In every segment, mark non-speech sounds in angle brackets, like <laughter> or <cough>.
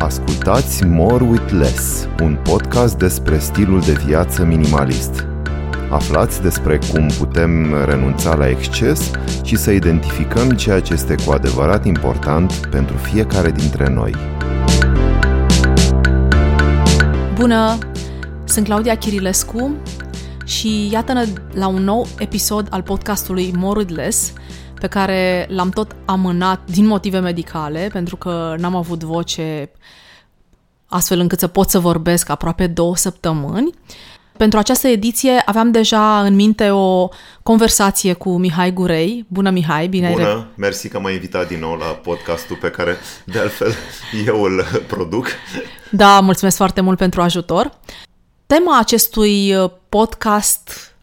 Ascultați More with Less, un podcast despre stilul de viață minimalist. Aflați despre cum putem renunța la exces și să identificăm ceea ce este cu adevărat important pentru fiecare dintre noi. Bună! Sunt Claudia Chirilescu și iată-ne la un nou episod al podcastului More with Less, pe care l-am tot amânat din motive medicale, pentru că n-am avut voce astfel încât să pot să vorbesc aproape două săptămâni. Pentru această ediție aveam deja în minte o conversație cu Mihai Gurei. Bună, Mihai! Bine Bună! ai Mersi că m-ai invitat din nou la podcastul pe care, de altfel, eu îl produc. Da, mulțumesc foarte mult pentru ajutor. Tema acestui podcast,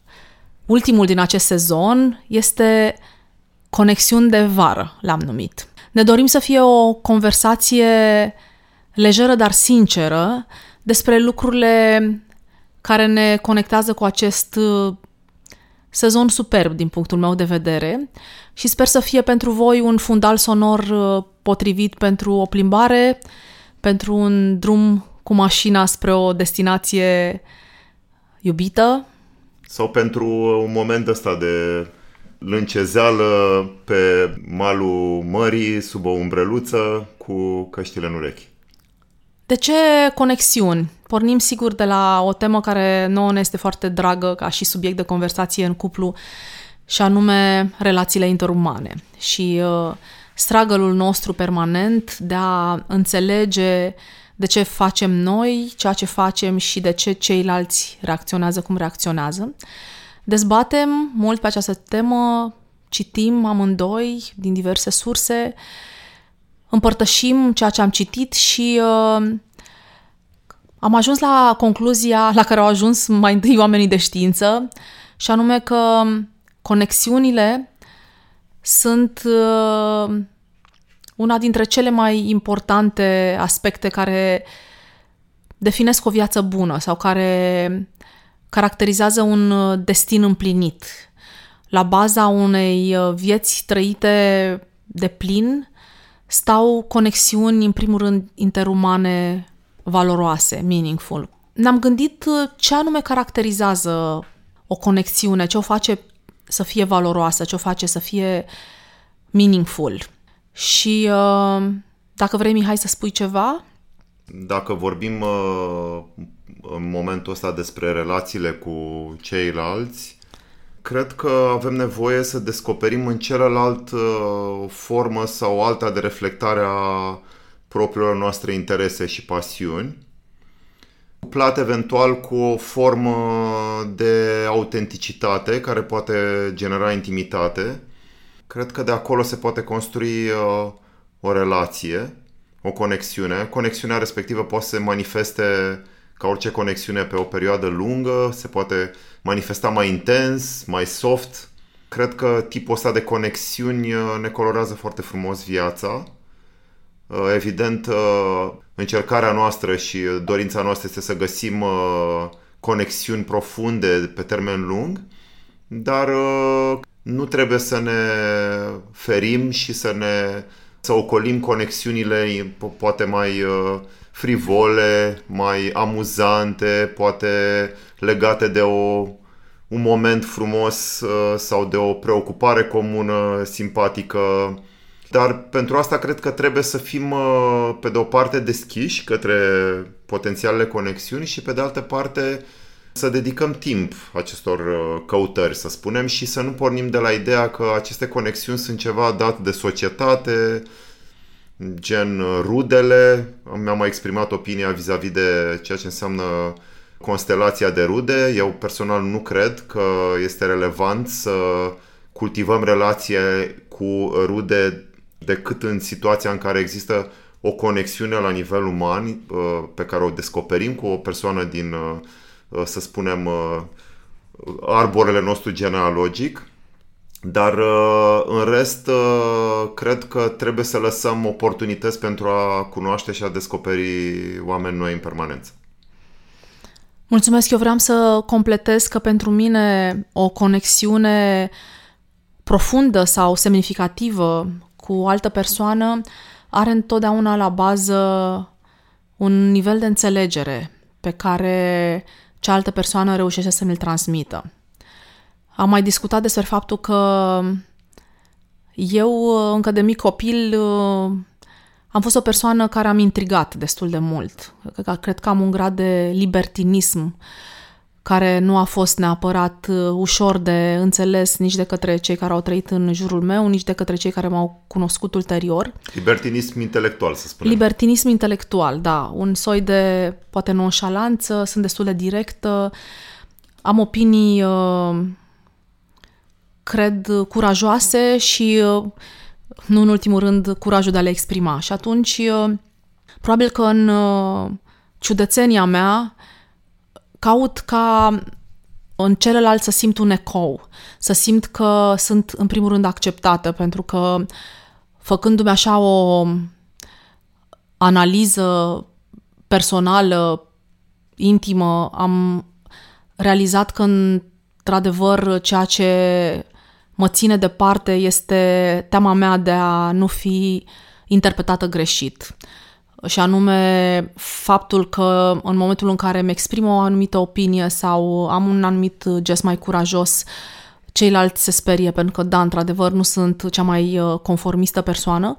ultimul din acest sezon, este conexiuni de vară, l-am numit. Ne dorim să fie o conversație lejeră, dar sinceră, despre lucrurile care ne conectează cu acest uh, sezon superb din punctul meu de vedere și sper să fie pentru voi un fundal sonor uh, potrivit pentru o plimbare, pentru un drum cu mașina spre o destinație iubită. Sau pentru un moment ăsta de lâncezeală pe malul mării, sub o umbreluță, cu căștile în urechi. De ce conexiuni? Pornim sigur de la o temă care nouă ne este foarte dragă ca și subiect de conversație în cuplu și anume relațiile interumane și uh, struggle nostru permanent de a înțelege de ce facem noi ceea ce facem și de ce ceilalți reacționează cum reacționează. Dezbatem mult pe această temă, citim amândoi din diverse surse, împărtășim ceea ce am citit și uh, am ajuns la concluzia la care au ajuns mai întâi oamenii de știință, și anume că conexiunile sunt uh, una dintre cele mai importante aspecte care definesc o viață bună sau care caracterizează un uh, destin împlinit. La baza unei uh, vieți trăite de plin stau conexiuni, în primul rând, interumane valoroase, meaningful. Ne-am gândit uh, ce anume caracterizează o conexiune, ce o face să fie valoroasă, ce o face să fie meaningful. Și dacă vrei, Mihai, să spui ceva? Dacă vorbim în momentul ăsta despre relațiile cu ceilalți, cred că avem nevoie să descoperim în celălalt uh, o formă sau alta de reflectare a propriilor noastre interese și pasiuni, plat eventual cu o formă de autenticitate care poate genera intimitate. Cred că de acolo se poate construi uh, o relație, o conexiune. Conexiunea respectivă poate să se manifeste ca orice conexiune pe o perioadă lungă, se poate manifesta mai intens, mai soft. Cred că tipul ăsta de conexiuni uh, ne colorează foarte frumos viața. Uh, evident, uh, încercarea noastră și dorința noastră este să găsim conexiuni profunde pe termen lung, dar nu trebuie să ne ferim și să ne să ocolim conexiunile poate mai frivole, mai amuzante, poate legate de o, un moment frumos uh, sau de o preocupare comună, simpatică. Dar pentru asta cred că trebuie să fim, uh, pe de o parte, deschiși către potențialele conexiuni și, pe de altă parte, să dedicăm timp acestor uh, căutări, să spunem, și să nu pornim de la ideea că aceste conexiuni sunt ceva dat de societate, gen uh, rudele. Mi-am mai exprimat opinia vis-a-vis de ceea ce înseamnă constelația de rude. Eu personal nu cred că este relevant să cultivăm relație cu rude decât în situația în care există o conexiune la nivel uman uh, pe care o descoperim cu o persoană din, uh, să spunem, arborele nostru genealogic dar uh, în rest, uh, cred că trebuie să lăsăm oportunități pentru a cunoaște și a descoperi oameni noi în permanență. Mulțumesc, eu vreau să completez că pentru mine o conexiune profundă sau semnificativă cu o altă persoană are întotdeauna la bază un nivel de înțelegere pe care cealaltă persoană reușește să mi-l transmită. Am mai discutat despre faptul că eu, încă de mic copil, am fost o persoană care am intrigat destul de mult. Cred că am un grad de libertinism care nu a fost neapărat uh, ușor de înțeles nici de către cei care au trăit în jurul meu, nici de către cei care m-au cunoscut ulterior. Libertinism intelectual, să spunem. Libertinism intelectual, da. Un soi de, poate, nonșalanță, sunt destul de directă, am opinii, uh, cred, curajoase și, uh, nu în ultimul rând, curajul de a le exprima. Și atunci, probabil că în ciudățenia mea, caut ca în celălalt să simt un ecou, să simt că sunt în primul rând acceptată, pentru că făcându-mi așa o analiză personală, intimă, am realizat că într-adevăr ceea ce mă ține departe este teama mea de a nu fi interpretată greșit și anume faptul că în momentul în care îmi exprim o anumită opinie sau am un anumit gest mai curajos, ceilalți se sperie pentru că, da, într-adevăr, nu sunt cea mai uh, conformistă persoană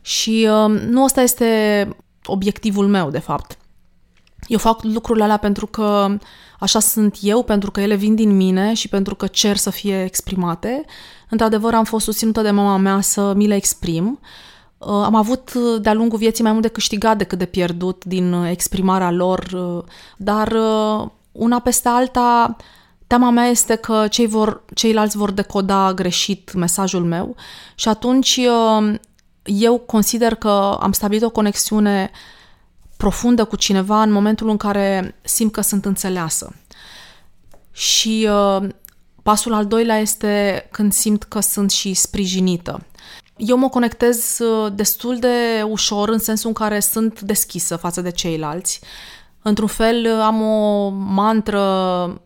și uh, nu ăsta este obiectivul meu, de fapt. Eu fac lucrurile alea pentru că așa sunt eu, pentru că ele vin din mine și pentru că cer să fie exprimate. Într-adevăr, am fost susținută de mama mea să mi le exprim Uh, am avut uh, de-a lungul vieții mai mult de câștigat decât de pierdut din uh, exprimarea lor, dar una peste alta, teama mea este că cei vor, ceilalți vor decoda greșit mesajul meu și atunci eu consider că am stabilit o conexiune profundă cu cineva în momentul în care simt că sunt înțeleasă. Și pasul al doilea este când simt că sunt și sprijinită. Eu mă conectez uh, destul de ușor în sensul în care sunt deschisă față de ceilalți. Într-un fel uh, am o mantră,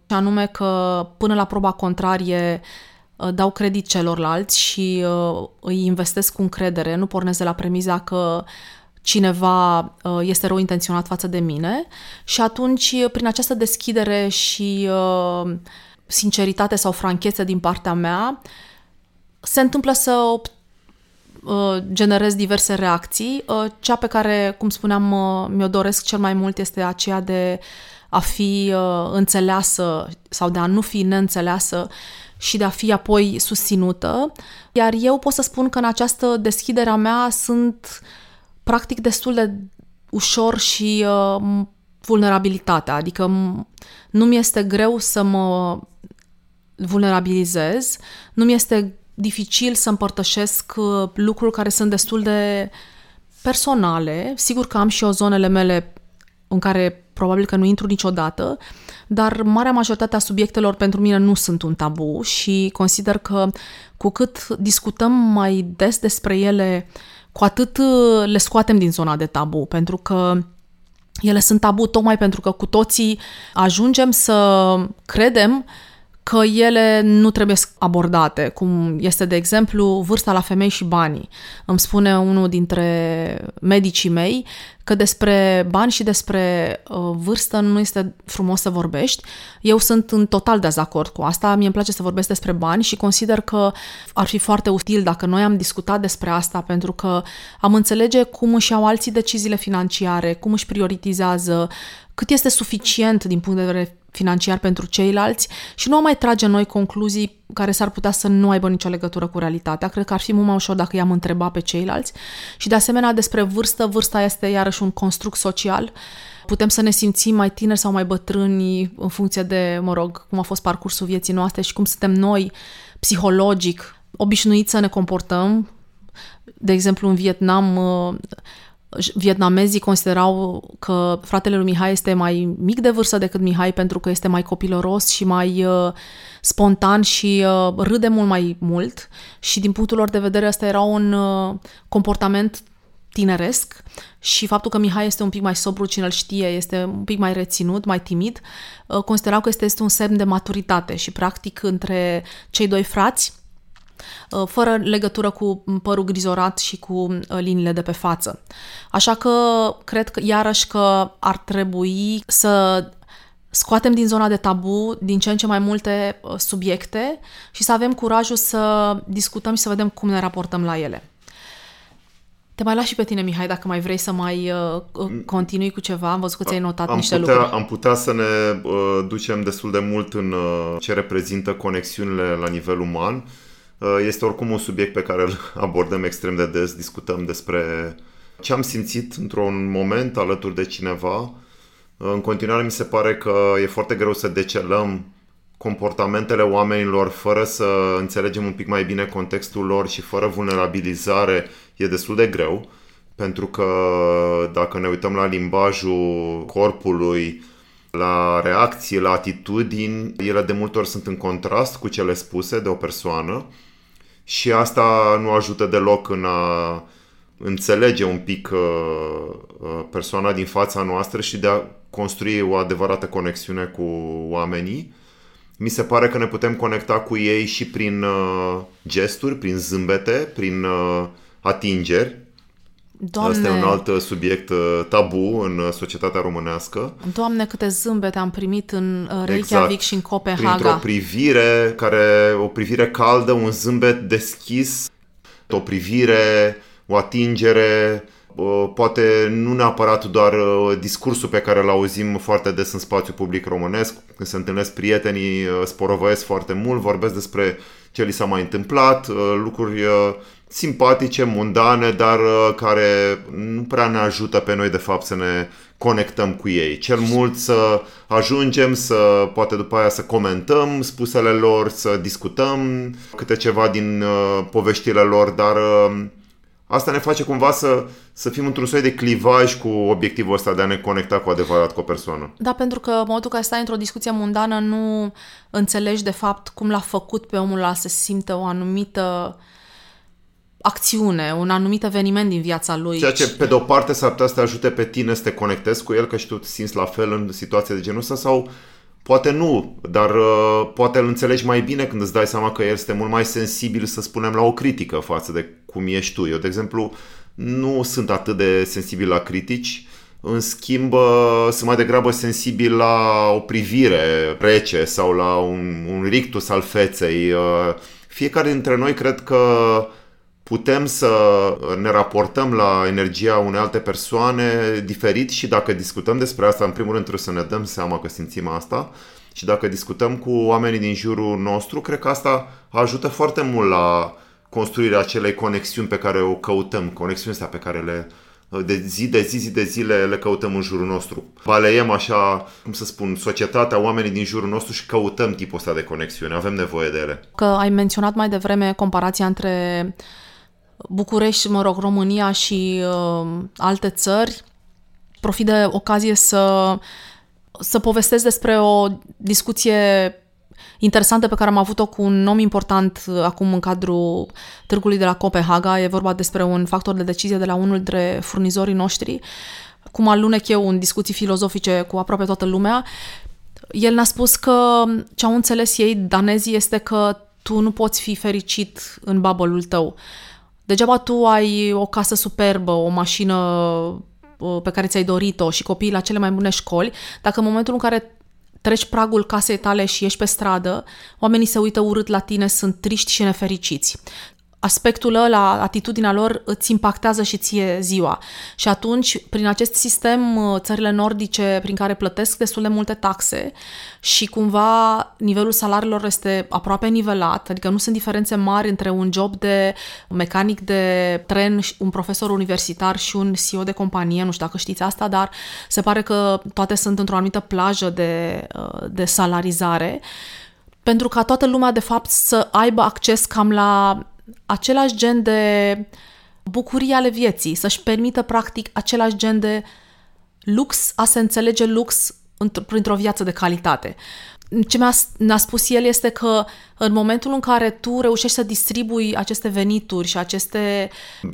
anume că până la proba contrarie uh, dau credit celorlalți și îi investesc cu încredere, nu pornesc de la premiza că cineva este rău intenționat față de mine și atunci, prin această deschidere și sinceritate sau franchețe din partea mea, se întâmplă să Uh, generez diverse reacții. Uh, cea pe care, cum spuneam, uh, mi-o doresc cel mai mult este aceea de a fi înțeleasă sau de a nu fi neînțeleasă și de a fi apoi susținută. Iar eu pot să spun că în această deschidere a mea sunt practic destul de ușor și uh, vulnerabilitatea, adică nu mi este greu să mă vulnerabilizez, nu mi este dificil să împărtășesc uh, lucruri care sunt destul de personale. Sigur că am și eu zonele mele în care probabil că nu intru niciodată, dar marea majoritate a subiectelor pentru mine nu sunt un tabu și consider că cu cât discutăm mai des despre ele, cu atât uh, le scoatem din zona de tabu, pentru că ele sunt tabu tocmai pentru că cu toții ajungem să credem că ele nu trebuie abordate, cum este, de exemplu, vârsta la femei și banii. Îmi spune unul dintre medicii mei că despre bani și despre uh, vârstă nu este frumos să vorbești. Eu sunt în total dezacord cu asta. Mie îmi place să vorbesc despre bani și consider că ar fi foarte util dacă noi am discutat despre asta, pentru că am înțelege cum își iau alții deciziile financiare, cum își prioritizează, cât este suficient din punct de vedere financiar pentru ceilalți și nu am mai trage noi concluzii care s-ar putea să nu aibă nicio legătură cu realitatea. Cred că ar fi mult mai ușor dacă i-am întrebat pe ceilalți. Și de asemenea despre vârstă, vârsta este iarăși un construct social. Putem să ne simțim mai tineri sau mai bătrâni în funcție de, mă rog, cum a fost parcursul vieții noastre și cum suntem noi psihologic obișnuiți să ne comportăm. De exemplu, în Vietnam vietnamezii considerau că fratele lui Mihai este mai mic de vârstă decât Mihai pentru că este mai copiloros și mai uh, spontan și uh, râde mult mai mult. Și din punctul lor de vedere asta era un uh, comportament tineresc. Și faptul că Mihai este un pic mai sobru, cine îl știe, este un pic mai reținut, mai timid, uh, considerau că este, este un semn de maturitate. Și practic între cei doi frați uh, fără legătură cu părul grizorat și cu uh, liniile de pe față. Așa că cred că iarăși că ar trebui să scoatem din zona de tabu din ce în ce mai multe uh, subiecte și să avem curajul să discutăm și să vedem cum ne raportăm la ele. Te mai las și pe tine, Mihai, dacă mai vrei să mai uh, uh continui cu ceva. Am văzut că ți-ai notat am niște putea, lucruri. Am putea să ne uh, ducem destul de mult în uh, ce reprezintă conexiunile la nivel uman. Uh, este oricum un subiect pe care îl <laughs> abordăm extrem de des, discutăm despre ce am simțit într-un moment alături de cineva. Uh, în continuare mi se pare că e foarte greu să decelăm comportamentele oamenilor fără să înțelegem un pic mai bine contextul lor și fără vulnerabilizare e destul de greu, pentru că dacă ne uităm la limbajul corpului, la reacții, la atitudini, ele de multe ori sunt în contrast cu cele spuse de o persoană și asta nu ajută deloc în a înțelege un pic uh, uh, persoana din fața noastră și de a construi o adevărată conexiune cu oamenii. Mi se pare că ne putem conecta cu ei și prin uh, gesturi, prin zâmbete, prin uh, atingeri. Doamne, Asta e un alt uh, subiect uh, tabu în uh, societatea românească. Doamne, câte zâmbete am primit în Reykjavik exact. și în Copenhaga. Printr-o privire, care, o privire caldă, un zâmbet deschis, o privire, o atingere, poate nu neapărat doar discursul pe care îl auzim foarte des în spațiu public românesc, când se întâlnesc prietenii, sporovăiesc foarte mult, vorbesc despre ce li s-a mai întâmplat, lucruri simpatice, mundane, dar care nu prea ne ajută pe noi de fapt să ne conectăm cu ei. Cel mult să ajungem să, poate după aia să comentăm spusele lor, să discutăm câte ceva din poveștile lor, dar Asta ne face cumva să, să fim într-un soi de clivaj cu obiectivul ăsta de a ne conecta cu adevărat cu o persoană. Da, pentru că în momentul că stai într-o discuție mundană nu înțelegi de fapt cum l-a făcut pe omul ăla să simtă o anumită acțiune, un anumit eveniment din viața lui. Ceea ce, pe de o parte, s-ar putea să te ajute pe tine să te conectezi cu el, că și tu te simți la fel în situația de genul ăsta, sau Poate nu, dar uh, poate îl înțelegi mai bine când îți dai seama că el este mult mai sensibil, să spunem, la o critică față de cum ești tu. Eu, de exemplu, nu sunt atât de sensibil la critici, în schimb, uh, sunt mai degrabă sensibil la o privire rece sau la un, un rictus al feței. Uh, fiecare dintre noi cred că putem să ne raportăm la energia unei alte persoane diferit și dacă discutăm despre asta, în primul rând trebuie să ne dăm seama că simțim asta și dacă discutăm cu oamenii din jurul nostru, cred că asta ajută foarte mult la construirea acelei conexiuni pe care o căutăm, conexiunea astea pe care le de zi de zi, zi de zile le căutăm în jurul nostru. Baleiem așa, cum să spun, societatea, oamenii din jurul nostru și căutăm tipul ăsta de conexiune. Avem nevoie de ele. Că ai menționat mai devreme comparația între București, mă rog, România și uh, alte țări, profit de ocazie să, să povestesc despre o discuție interesantă pe care am avut-o cu un om important uh, acum în cadrul târgului de la Copenhaga. E vorba despre un factor de decizie de la unul dintre furnizorii noștri, cum alunec eu în discuții filozofice cu aproape toată lumea. El ne-a spus că ce au înțeles ei, danezii, este că tu nu poți fi fericit în bubble tău. Degeaba tu ai o casă superbă, o mașină uh, pe care ți-ai dorit-o și copiii la cele mai bune școli, dacă în momentul în care treci pragul casei tale și ești pe stradă, oamenii se uită urât la tine, sunt triști și nefericiți aspectul ăla, atitudinea lor îți impactează și ție ziua. Și atunci, prin acest sistem, uh, țările nordice, prin care plătesc destul de multe taxe și cumva nivelul salariilor este aproape nivelat, adică nu sunt diferențe mari între un job de mecanic de tren, un profesor universitar și un CEO de companie, nu știu dacă știți asta, dar se pare că toate sunt într-o anumită plajă de, uh, de salarizare pentru ca toată lumea, de fapt, să aibă acces cam la același gen de bucurii ale vieții, să-și permită practic același gen de lux, a se înțelege lux printr-o viață de calitate. Ce mi-a, ne-a spus el este că în momentul în care tu reușești să distribui aceste venituri și aceste,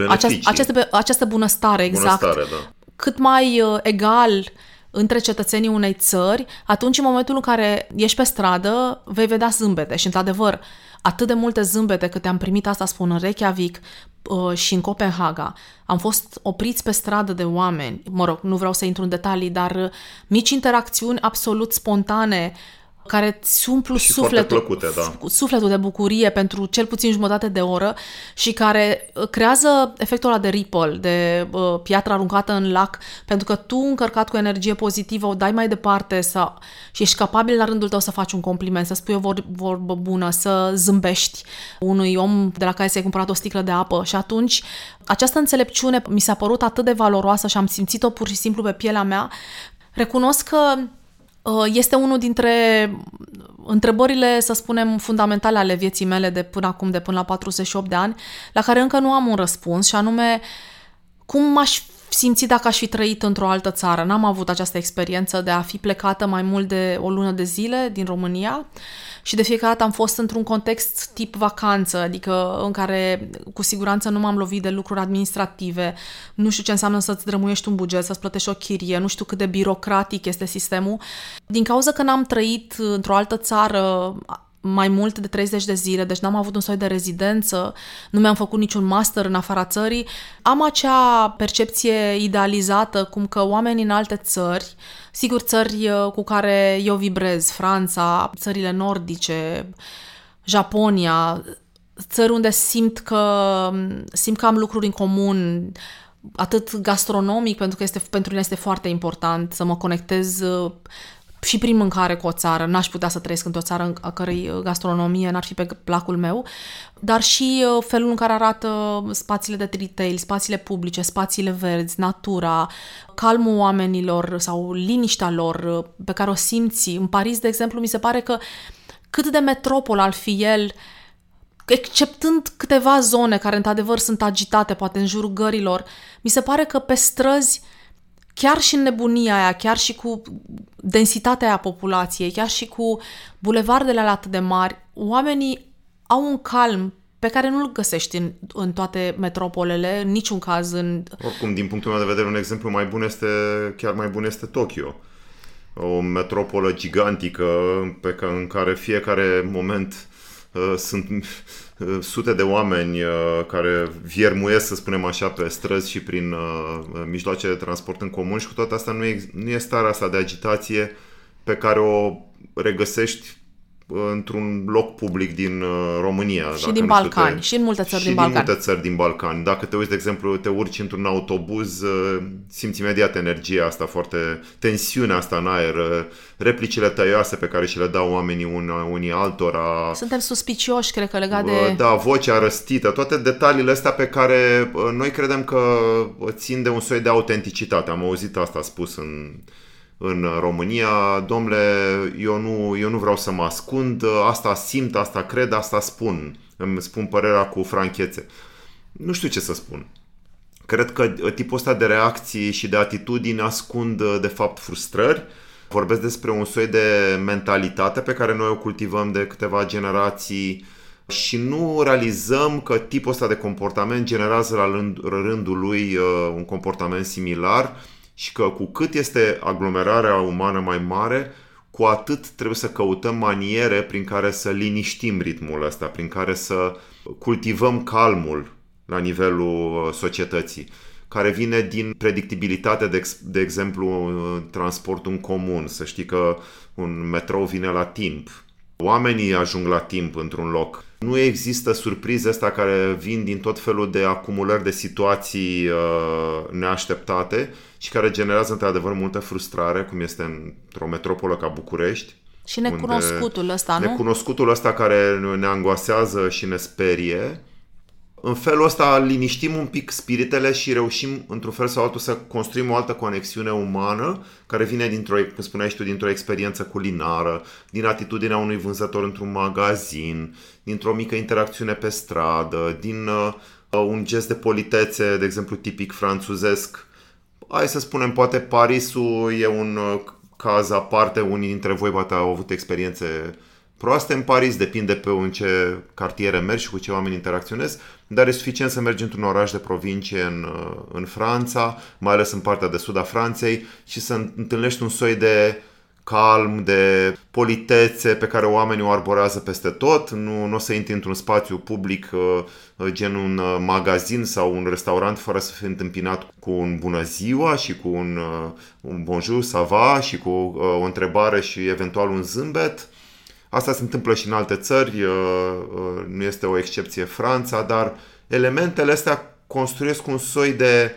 aceste, aceste, această bunăstare, exact, bunăstare, da. cât mai uh, egal între cetățenii unei țări, atunci în momentul în care ești pe stradă, vei vedea zâmbete și într-adevăr, atât de multe zâmbete câte am primit asta spun în Reykjavik uh, și în Copenhaga. Am fost opriți pe stradă de oameni, mă rog, nu vreau să intru în detalii, dar uh, mici interacțiuni absolut spontane care îți umplu și sufletul, plăcute, da. sufletul de bucurie pentru cel puțin jumătate de oră și care uh, creează efectul ăla de ripple, de uh, piatră aruncată în lac, pentru că tu, încărcat cu energie pozitivă, o dai mai departe să, și ești capabil la rândul tău să faci un compliment, să spui o vor, vorbă bună, să zâmbești unui om de la care ți-ai cumpărat o sticlă de apă și atunci această înțelepciune mi s-a părut atât de valoroasă și am simțit-o pur și simplu pe pielea mea. Recunosc că Uh, este unul dintre întrebările, să spunem, fundamentale ale vieții mele de până acum, de până la 48 de ani, la care încă nu am un răspuns și anume cum m-aș simți dacă aș fi trăit într-o altă țară. N-am avut această experiență de a fi plecată mai mult de o lună de zile din România și de fiecare dată am fost într-un context tip vacanță, adică în care cu siguranță nu m-am lovit de lucruri administrative, nu știu ce înseamnă să-ți drămuiești un buget, să-ți plătești o chirie, nu știu cât de birocratic este sistemul. Din cauza că n-am trăit într-o altă țară mai mult de 30 de zile, deci n-am avut un soi de rezidență, nu mi-am făcut niciun master în afara țării, am acea percepție idealizată cum că oamenii în alte țări, sigur țări uh, cu care eu vibrez, Franța, țările nordice, Japonia, țări unde simt că, simt că am lucruri în comun, atât gastronomic, pentru că este, pentru mine este foarte important să mă conectez uh, și prin mâncare cu o țară. N-aș putea să trăiesc într-o țară a cărei uh, gastronomie n-ar fi pe placul meu, dar și uh, felul în care arată spațiile de retail, spațiile publice, spațiile verzi, natura, calmul oamenilor sau liniștea lor uh, pe care o simți. În Paris, de exemplu, mi se pare că cât de metropol al fi el, exceptând câteva zone care într-adevăr sunt agitate, poate în jurul gărilor, mi se pare că pe străzi chiar și în nebunia aia, chiar și cu densitatea aia populației, chiar și cu bulevardele alea atât de mari, oamenii au un calm pe care nu-l găsești în, în toate metropolele, în niciun caz în... Oricum, din punctul meu de vedere, un exemplu mai bun este, chiar mai bun este Tokyo. O metropolă gigantică pe care, în care fiecare moment uh, sunt Uh, sute de oameni uh, care viermuiesc, să spunem așa, pe străzi și prin uh, mijloace de transport în comun și cu toate astea nu e, nu e starea asta de agitație pe care o regăsești într-un loc public din uh, România. Și din Balcani, te... și în multe țări și din Balcani. Și din multe țări din Balcani. Dacă te uiți, de exemplu, te urci într-un autobuz, uh, simți imediat energia asta foarte, tensiunea asta în aer, uh, replicile tăioase pe care și le dau oamenii unii altora. Suntem suspicioși, cred că, legat de... Da, vocea răstită, toate detaliile astea pe care noi credem că țin de un soi de autenticitate. Am auzit asta spus în în România, domnule, eu nu, eu nu vreau să mă ascund, asta simt, asta cred, asta spun. Îmi spun părerea cu franchețe. Nu știu ce să spun. Cred că tipul ăsta de reacții și de atitudini ascund de fapt frustrări. Vorbesc despre un soi de mentalitate pe care noi o cultivăm de câteva generații și nu realizăm că tipul ăsta de comportament generează la rândul lui uh, un comportament similar și că cu cât este aglomerarea umană mai mare, cu atât trebuie să căutăm maniere prin care să liniștim ritmul ăsta, prin care să cultivăm calmul la nivelul uh, societății, care vine din predictibilitate, de, ex- de exemplu, transportul în comun, să știi că un metrou vine la timp, oamenii ajung la timp într-un loc. Nu există surprize astea care vin din tot felul de acumulări de situații uh, neașteptate și care generează într-adevăr multă frustrare, cum este într-o metropolă ca București. Și necunoscutul ăsta, nu? Necunoscutul ăsta care ne angoasează și ne sperie. În felul ăsta liniștim un pic spiritele și reușim într-un fel sau altul să construim o altă conexiune umană care vine dintr-o, cum spuneai tu, dintr-o experiență culinară, din atitudinea unui vânzător într-un magazin, dintr-o mică interacțiune pe stradă, din uh, un gest de politețe, de exemplu tipic franțuzesc, hai să spunem, poate Parisul e un uh, caz aparte, unii dintre voi poate au avut experiențe proaste în Paris, depinde pe în ce cartiere mergi și cu ce oameni interacționezi, dar e suficient să mergi într-un oraș de provincie în, uh, în Franța, mai ales în partea de sud a Franței, și să întâlnești un soi de calm, de politețe pe care oamenii o arborează peste tot. Nu, nu o să intri într-un spațiu public uh, gen un uh, magazin sau un restaurant fără să fii întâmpinat cu un bună ziua și cu un, un bonjour, ça va și cu o întrebare și eventual un zâmbet. Asta se întâmplă și în alte țări, nu este o excepție Franța, dar elementele astea construiesc un soi de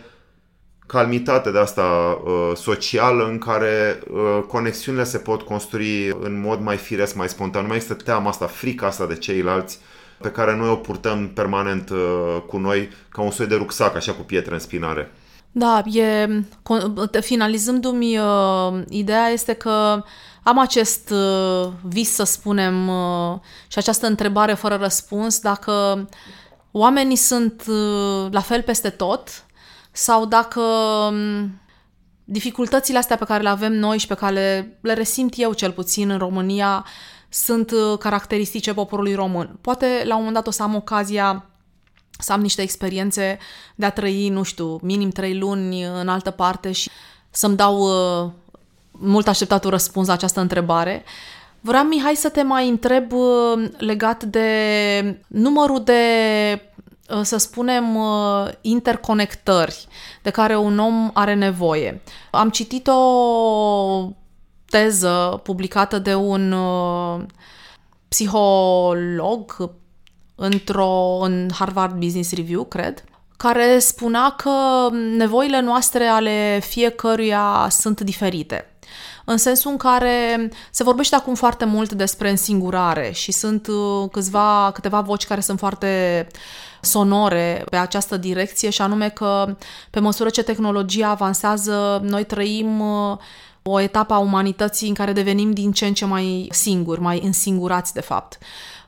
calmitate de asta uh, socială în care uh, conexiunile se pot construi în mod mai firesc, mai spontan. Nu mai există teama asta, frica asta de ceilalți pe care noi o purtăm permanent uh, cu noi ca un soi de rucsac, așa cu pietre în spinare. Da, e, finalizându-mi, uh, ideea este că am acest uh, vis, să spunem, uh, și această întrebare fără răspuns, dacă oamenii sunt uh, la fel peste tot sau dacă um, dificultățile astea pe care le avem noi și pe care le, le resimt eu cel puțin în România sunt uh, caracteristice poporului român. Poate la un moment dat o să am ocazia să am niște experiențe de a trăi, nu știu, minim trei luni în altă parte și să-mi dau uh, mult așteptatul răspuns la această întrebare. Vreau, Mihai, să te mai întreb uh, legat de numărul de, uh, să spunem, uh, interconectări de care un om are nevoie. Am citit o teză publicată de un psiholog într-o, în Harvard Business Review, cred, care spunea că nevoile noastre ale fiecăruia sunt diferite în sensul în care se vorbește acum foarte mult despre însingurare și sunt uh, câțiva, câteva voci care sunt foarte sonore pe această direcție și anume că pe măsură ce tehnologia avansează, noi trăim uh, o etapă a umanității în care devenim din ce în ce mai singuri, mai însingurați de fapt.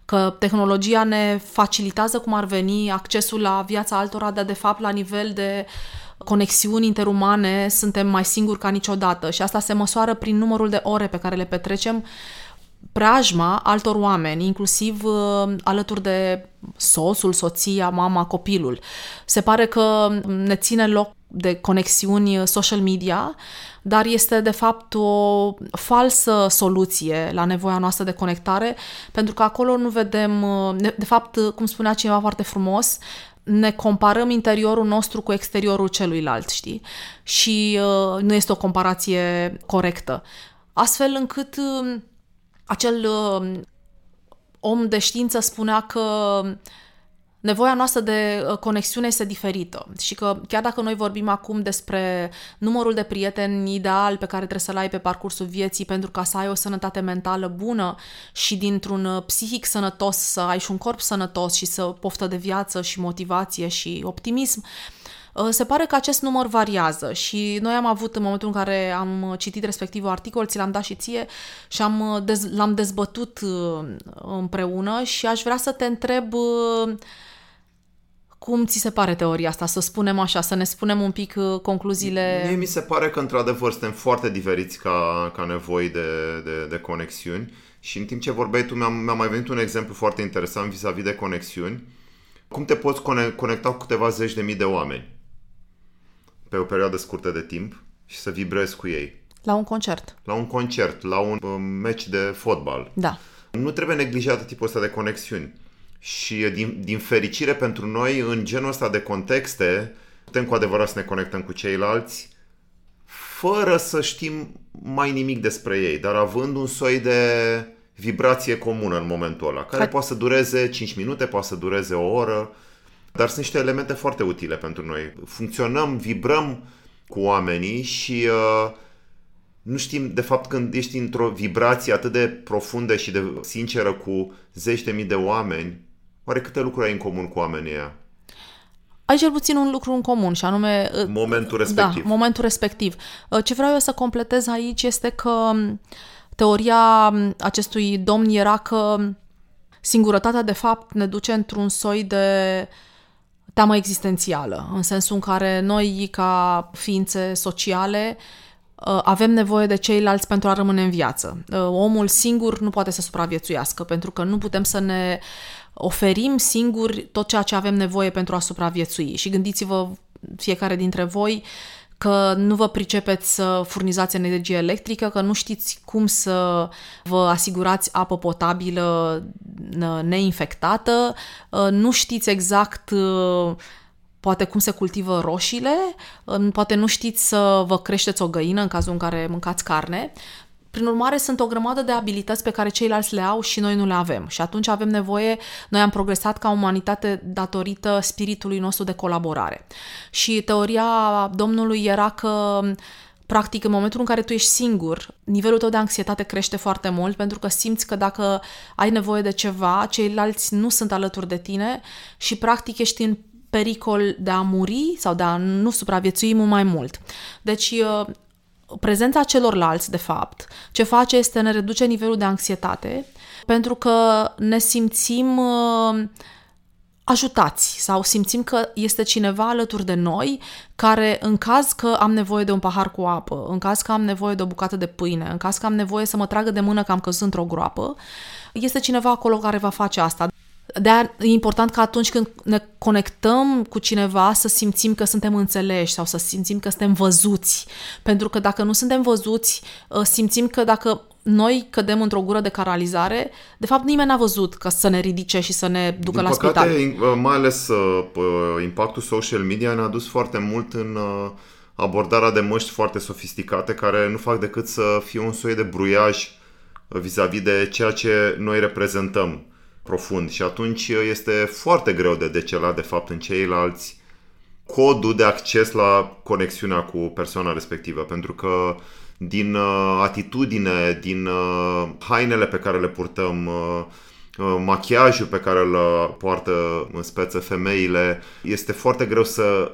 Că tehnologia ne facilitează cum ar veni accesul la viața altora, dar de fapt la nivel de conexiuni interumane suntem mai singuri ca niciodată și asta se măsoară prin numărul de ore pe care le petrecem preajma altor oameni, inclusiv uh, alături de soțul, soția, mama, copilul. Se pare că ne ține loc de conexiuni social media, dar este de fapt o falsă soluție la nevoia noastră de conectare, pentru că acolo nu vedem, uh, de fapt, cum spunea cineva foarte frumos, ne comparăm interiorul nostru cu exteriorul celuilalt, știi? Și uh, nu este o comparație corectă. Astfel încât uh, acel uh, om de știință spunea că nevoia noastră de uh, conexiune este diferită. Și că chiar dacă noi vorbim acum despre numărul de prieteni ideal pe care trebuie să-l ai pe parcursul vieții pentru ca să ai o sănătate mentală bună și dintr-un uh, psihic sănătos să ai și un corp sănătos și să poftă de viață și motivație și optimism, uh, se pare că acest număr variază. Și noi am avut în momentul în care am citit respectivul articol, ți l-am dat și ție și am dez- l-am dezbătut împreună și aș vrea să te întreb cum ți se pare teoria asta, să spunem așa, să ne spunem un pic uh, concluziile? Mie mi se pare că într-adevăr suntem foarte diferiți ca, ca nevoi de, de, de conexiuni și în timp ce vorbeai tu mi-a, mi-a mai venit un exemplu foarte interesant vis-a-vis de conexiuni. Cum te poți conecta cu câteva zeci de mii de oameni pe o perioadă scurtă de timp și să vibrezi cu ei? La un concert. La un concert, la un uh, meci de fotbal. Da. Nu trebuie neglijată tipul ăsta de conexiuni și din, din fericire pentru noi, în genul ăsta de contexte, putem cu adevărat să ne conectăm cu ceilalți fără să știm mai nimic despre ei, dar având un soi de vibrație comună în momentul ăla, care poate să dureze 5 minute, poate să dureze o oră, dar sunt niște elemente foarte utile pentru noi. Funcționăm, vibrăm cu oamenii și uh, nu știm, de fapt, când ești într-o vibrație atât de profundă și de sinceră cu zeci de mii de oameni, Oare câte lucruri ai în comun cu oamenii ăia? Ai cel puțin un lucru în comun și anume... Uh, momentul respectiv. Da, momentul respectiv. Uh, ce vreau eu să completez aici este că um, teoria um, acestui domn era că singurătatea de fapt ne duce într-un soi de teamă existențială, în sensul în care noi ca ființe sociale avem nevoie de ceilalți pentru a rămâne în viață. Omul singur nu poate să supraviețuiască, pentru că nu putem să ne oferim singuri tot ceea ce avem nevoie pentru a supraviețui. Și gândiți-vă fiecare dintre voi că nu vă pricepeți să furnizați energie electrică, că nu știți cum să vă asigurați apă potabilă neinfectată, nu știți exact poate cum se cultivă roșiile, poate nu știți să vă creșteți o găină în cazul în care mâncați carne. Prin urmare, sunt o grămadă de abilități pe care ceilalți le au și noi nu le avem. Și atunci avem nevoie, noi am progresat ca umanitate datorită spiritului nostru de colaborare. Și teoria Domnului era că practic în momentul în care tu ești singur, nivelul tău de anxietate crește foarte mult pentru că simți că dacă ai nevoie de ceva, ceilalți nu sunt alături de tine și practic ești în pericol de a muri sau de a nu supraviețui mult mai mult. Deci prezența celorlalți, de fapt, ce face este ne reduce nivelul de anxietate, pentru că ne simțim uh, ajutați sau simțim că este cineva alături de noi care, în caz că am nevoie de un pahar cu apă, în caz că am nevoie de o bucată de pâine, în caz că am nevoie să mă tragă de mână că am căzut într-o groapă, este cineva acolo care va face asta de e important că atunci când ne conectăm cu cineva să simțim că suntem înțeleși sau să simțim că suntem văzuți. Pentru că dacă nu suntem văzuți, ă, simțim că dacă noi cădem într-o gură de canalizare, de fapt nimeni n-a văzut că să ne ridice și să ne ducă Din la păcate, spital. Ă, mai ales ă, impactul social media ne-a dus foarte mult în abordarea de măști foarte sofisticate care nu fac decât să fie un soi de bruiaj vis-a-vis de ceea ce noi reprezentăm profund și atunci este foarte greu de decelat de fapt în ceilalți codul de acces la conexiunea cu persoana respectivă, pentru că din uh, atitudine, din uh, hainele pe care le purtăm, uh, uh, machiajul pe care îl uh, poartă în speță femeile, este foarte greu să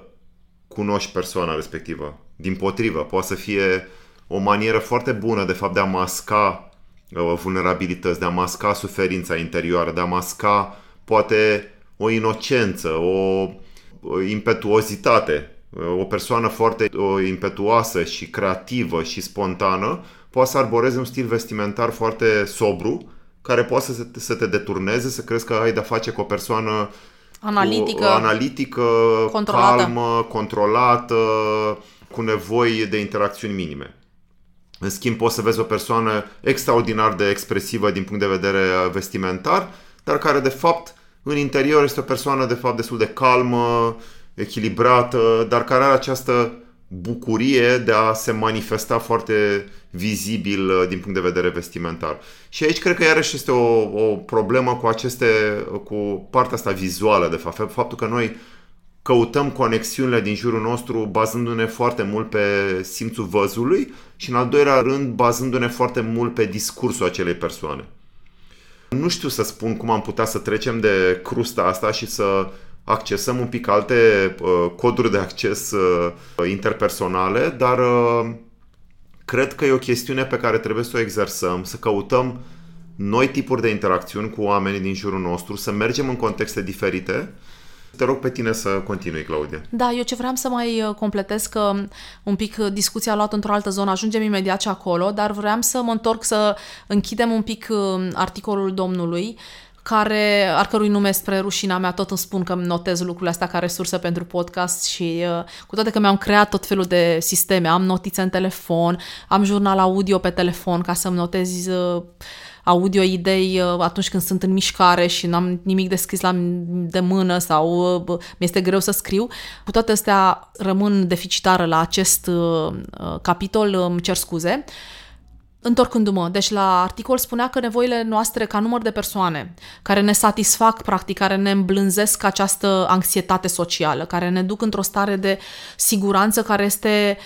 cunoști persoana respectivă. Din potrivă, poate să fie o manieră foarte bună de fapt de a masca vulnerabilități, de a masca suferința interioară, de a masca poate o inocență, o impetuozitate. O persoană foarte impetuoasă și creativă și spontană poate să arboreze un stil vestimentar foarte sobru, care poate să, să te deturneze, să crezi că ai de-a face cu o persoană analitică, cu, analitică controlată. calmă, controlată, cu nevoi de interacțiuni minime. În schimb, poți să vezi o persoană extraordinar de expresivă din punct de vedere vestimentar, dar care de fapt în interior este o persoană de fapt destul de calmă, echilibrată, dar care are această bucurie de a se manifesta foarte vizibil uh, din punct de vedere vestimentar. Și aici cred că iarăși este o, o problemă cu aceste, cu partea asta vizuală, de fapt. Faptul că noi căutăm conexiunile din jurul nostru bazându-ne foarte mult pe simțul văzului și în al doilea rând bazându-ne foarte mult pe discursul acelei persoane. Nu știu să spun cum am putea să trecem de crusta asta și să accesăm un pic alte uh, coduri de acces uh, interpersonale, dar uh, cred că e o chestiune pe care trebuie să o exersăm, să căutăm noi tipuri de interacțiuni cu oamenii din jurul nostru, să mergem în contexte diferite te rog pe tine să continui, Claudia. Da, eu ce vreau să mai uh, completez că un pic uh, discuția a luat într-o altă zonă, ajungem imediat și acolo, dar vreau să mă întorc să închidem un pic uh, articolul domnului care, al cărui nume spre rușina mea tot îmi spun că îmi notez lucrurile astea ca resursă pentru podcast și uh, cu toate că mi-am creat tot felul de sisteme, am notițe în telefon, am jurnal audio pe telefon ca să-mi notez uh, audio idei uh, atunci când sunt în mișcare și n-am nimic de scris la de mână sau uh, mi-este greu să scriu. Cu toate astea rămân deficitară la acest uh, capitol, îmi cer scuze. Întorcându-mă, deci la articol spunea că nevoile noastre ca număr de persoane care ne satisfac, practic, care ne îmblânzesc această anxietate socială, care ne duc într-o stare de siguranță care este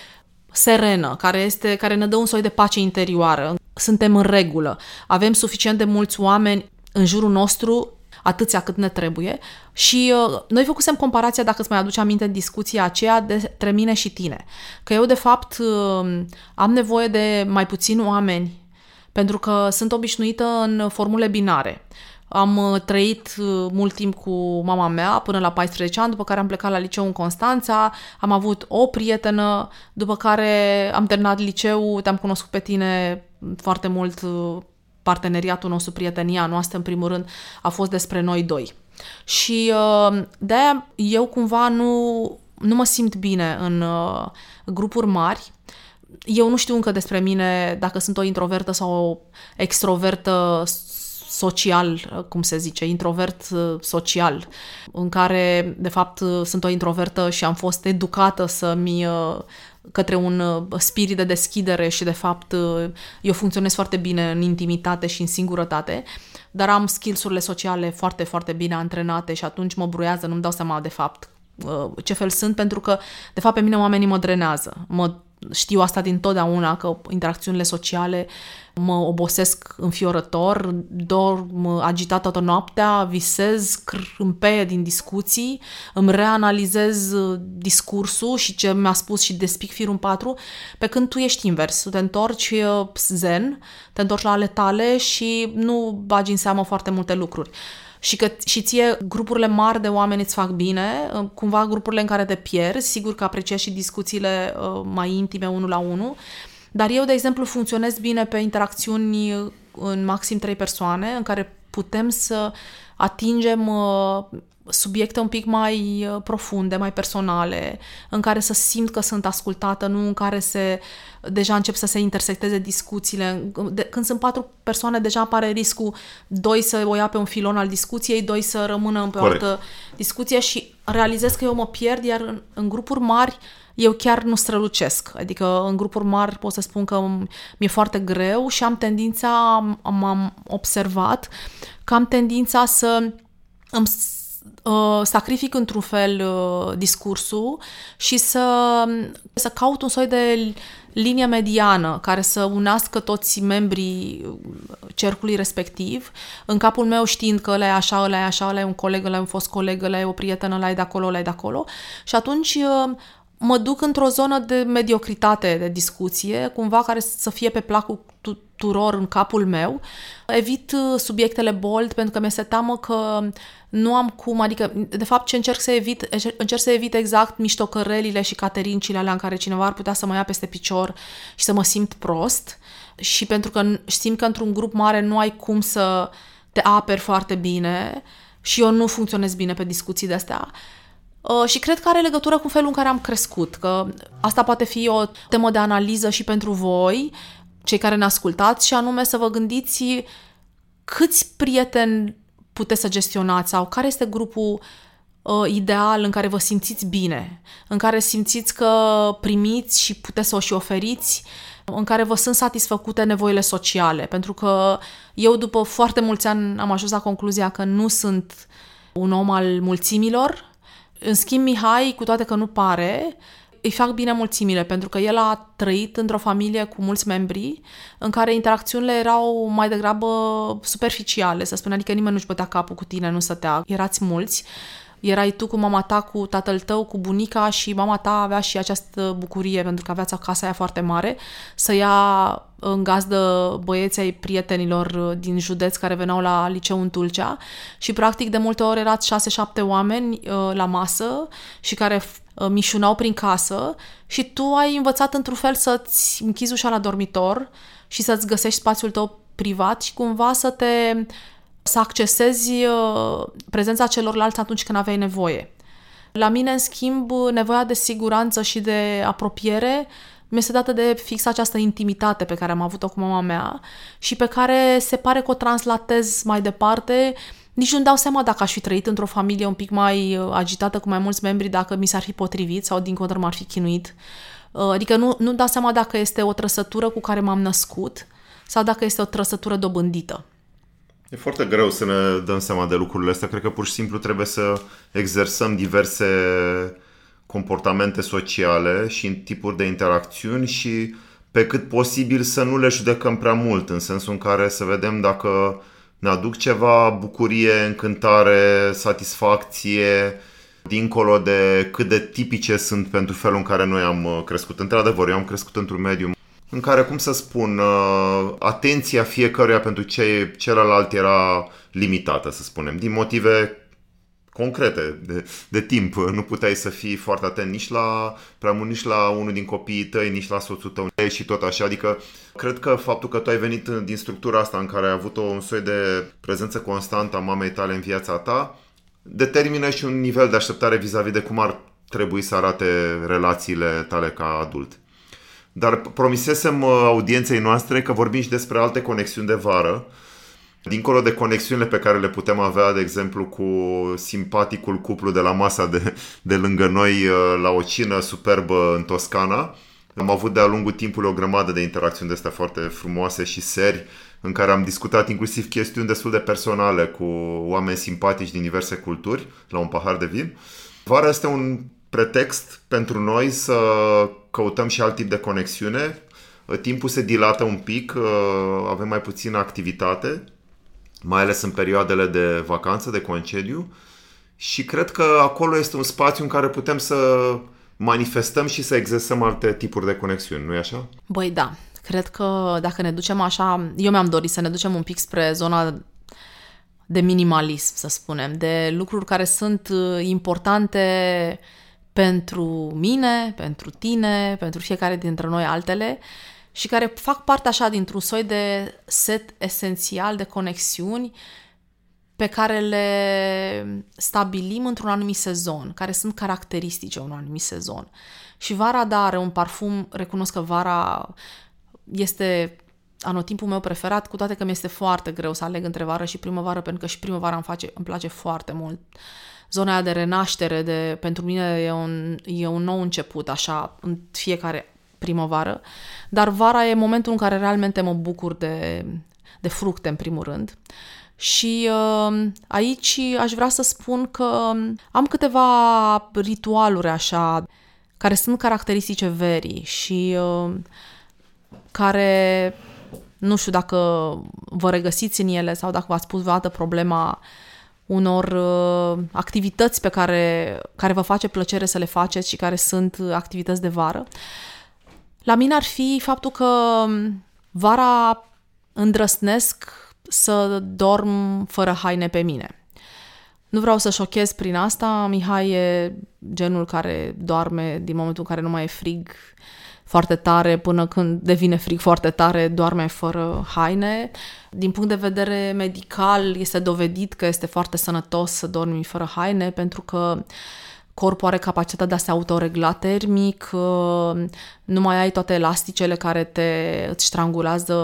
serenă, care, este, care ne dă un soi de pace interioară. Suntem în regulă. Avem suficient de mulți oameni în jurul nostru atâția cât ne trebuie și uh, noi făcusem comparația, dacă îți mai aduce aminte discuția aceea, de, între mine și tine. Că eu, de fapt, uh, am nevoie de mai puțini oameni pentru că sunt obișnuită în formule binare. Am uh, trăit uh, mult timp cu mama mea până la 14 ani, după care am plecat la liceu în Constanța, am avut o prietenă, după care am terminat liceu, te-am cunoscut pe tine foarte mult, uh, parteneriatul nostru, prietenia noastră, în primul rând, a fost despre noi doi. Și de-aia eu cumva nu, nu mă simt bine în grupuri mari, eu nu știu încă despre mine dacă sunt o introvertă sau o extrovertă social, cum se zice, introvert uh, social, în care, de fapt, uh, sunt o introvertă și am fost educată să-mi uh, către un spirit de deschidere și, de fapt, eu funcționez foarte bine în intimitate și în singurătate, dar am skills-urile sociale foarte, foarte bine antrenate și atunci mă bruiază, nu-mi dau seama, de fapt, ce fel sunt, pentru că, de fapt, pe mine oamenii mă drenează, mă știu asta din totdeauna, că interacțiunile sociale mă obosesc înfiorător, dorm agitat toată noaptea, visez, crâmpeie din discuții, îmi reanalizez uh, discursul și ce mi-a spus și despic firul în patru, pe când tu ești invers, te întorci uh, zen, te întorci la ale tale și nu bagi în seamă foarte multe lucruri și că și ție grupurile mari de oameni îți fac bine, uh, cumva grupurile în care te pierzi, sigur că apreciezi și discuțiile uh, mai intime unul la unul, dar eu, de exemplu, funcționez bine pe interacțiuni uh, în maxim trei persoane, în care putem să atingem subiecte un pic mai uh, profunde, mai personale, în care să simt că sunt ascultată, nu în care se deja încep să se intersecteze discuțiile. De, când sunt patru persoane, deja apare riscul doi să o ia pe un filon al discuției, doi să rămână pe o altă discuție și realizez că eu mă pierd, iar în, în grupuri mari eu chiar nu strălucesc. Adică în grupuri mari pot să spun că mi-e foarte greu și am tendința, am, am observat că am tendința să îmi uh, sacrific într-un fel uh, discursul și să, să caut un soi de linie mediană care să unească toți membrii cercului respectiv, în capul meu știind că ăla e așa, ăla e așa, ăla e un coleg, ăla e un fost coleg, ăla e o prietenă, ăla e de acolo, ăla e de acolo. Și atunci uh, mă duc într-o zonă de mediocritate de discuție, cumva care să fie pe placul tuturor în capul meu. Evit uh, subiectele bold pentru că mi-e teamă că nu am cum, adică de fapt ce încerc să evit, încerc să evit exact miștocărelile și caterincile alea în care cineva ar putea să mă ia peste picior și să mă simt prost și pentru că simt că într-un grup mare nu ai cum să te aperi foarte bine și eu nu funcționez bine pe discuții de astea, Uh, și cred că are legătură cu felul în care am crescut, că asta poate fi o temă de analiză și pentru voi, cei care ne ascultați, și anume să vă gândiți câți prieteni puteți să gestionați sau care este grupul uh, ideal în care vă simțiți bine, în care simțiți că primiți și puteți să o și oferiți, în care vă sunt satisfăcute nevoile sociale. Pentru că eu, după foarte mulți ani, am ajuns la concluzia că nu sunt un om al mulțimilor, în schimb, Mihai, cu toate că nu pare, îi fac bine mulțimile, pentru că el a trăit într-o familie cu mulți membri, în care interacțiunile erau mai degrabă superficiale, să spun, adică nimeni nu-și bătea capul cu tine, nu stătea, erați mulți erai tu cu mama ta, cu tatăl tău, cu bunica și mama ta avea și această bucurie, pentru că aveați acasă aia foarte mare, să ia în gazdă băieții ai prietenilor din județ care veneau la liceu în Tulcea și practic de multe ori erați 6-7 oameni uh, la masă și care uh, mișunau prin casă și tu ai învățat într-un fel să-ți închizi ușa la dormitor și să-ți găsești spațiul tău privat și cumva să te să accesezi uh, prezența celorlalți atunci când aveai nevoie. La mine, în schimb, nevoia de siguranță și de apropiere mi este dată de fix această intimitate pe care am avut-o cu mama mea și pe care se pare că o translatez mai departe. Nici nu-mi dau seama dacă aș fi trăit într-o familie un pic mai uh, agitată cu mai mulți membri, dacă mi s-ar fi potrivit sau din contră m-ar fi chinuit. Uh, adică nu, nu-mi dau seama dacă este o trăsătură cu care m-am născut sau dacă este o trăsătură dobândită. E foarte greu să ne dăm seama de lucrurile astea. Cred că pur și simplu trebuie să exersăm diverse comportamente sociale și tipuri de interacțiuni și pe cât posibil să nu le judecăm prea mult, în sensul în care să vedem dacă ne aduc ceva bucurie, încântare, satisfacție, dincolo de cât de tipice sunt pentru felul în care noi am crescut. Într-adevăr, eu am crescut într-un mediu în care, cum să spun, uh, atenția fiecăruia pentru ce, celălalt era limitată, să spunem, din motive concrete de, de timp. Nu puteai să fii foarte atent nici la prea mult, nici la unul din copiii tăi, nici la soțul tău și tot așa. Adică cred că faptul că tu ai venit din structura asta în care ai avut un soi de prezență constantă a mamei tale în viața ta, determină și un nivel de așteptare vis-a-vis de cum ar trebui să arate relațiile tale ca adult. Dar promisesem uh, audienței noastre că vorbim și despre alte conexiuni de vară, Dincolo de conexiunile pe care le putem avea, de exemplu, cu simpaticul cuplu de la masa de, de lângă noi uh, la o cină superbă în Toscana, am avut de-a lungul timpului o grămadă de interacțiuni de astea foarte frumoase și seri, în care am discutat inclusiv chestiuni destul de personale cu oameni simpatici din diverse culturi, la un pahar de vin. Vara este un pretext pentru noi să căutăm și alt tip de conexiune. Timpul se dilată un pic, uh, avem mai puțină activitate, mai ales în perioadele de vacanță, de concediu și cred că acolo este un spațiu în care putem să manifestăm și să exersăm alte tipuri de conexiuni, nu-i așa? Băi, da. Cred că dacă ne ducem așa, eu mi-am dorit să ne ducem un pic spre zona de minimalism, să spunem, de lucruri care sunt uh, importante pentru mine, pentru tine, pentru fiecare dintre noi altele și care fac parte așa dintr-un soi de set esențial de conexiuni pe care le stabilim într-un anumit sezon, care sunt caracteristice unui anumit sezon. Și vara, da, are un parfum, recunosc că vara este anotimpul meu preferat, cu toate că mi este foarte greu să aleg între vară și primăvară, pentru că și primăvara îmi, face, îmi place foarte mult. Zona aia de renaștere, de, pentru mine e un, e un nou început, așa, în fiecare primăvară, dar vara e momentul în care realmente mă bucur de, de fructe, în primul rând. Și uh, aici aș vrea să spun că am câteva ritualuri așa, care sunt caracteristice verii și uh, care, nu știu dacă vă regăsiți în ele sau dacă v-ați pus vreodată problema unor uh, activități pe care, care vă face plăcere să le faceți și care sunt activități de vară. La mine ar fi faptul că vara îndrăsnesc să dorm fără haine pe mine. Nu vreau să șochez prin asta, Mihai e genul care doarme din momentul în care nu mai e frig foarte tare până când devine frig foarte tare, doarme fără haine. Din punct de vedere medical este dovedit că este foarte sănătos să dormi fără haine pentru că uh, corpul are capacitatea de a se autoregla termic, uh, nu mai ai toate elasticele care te îți strangulează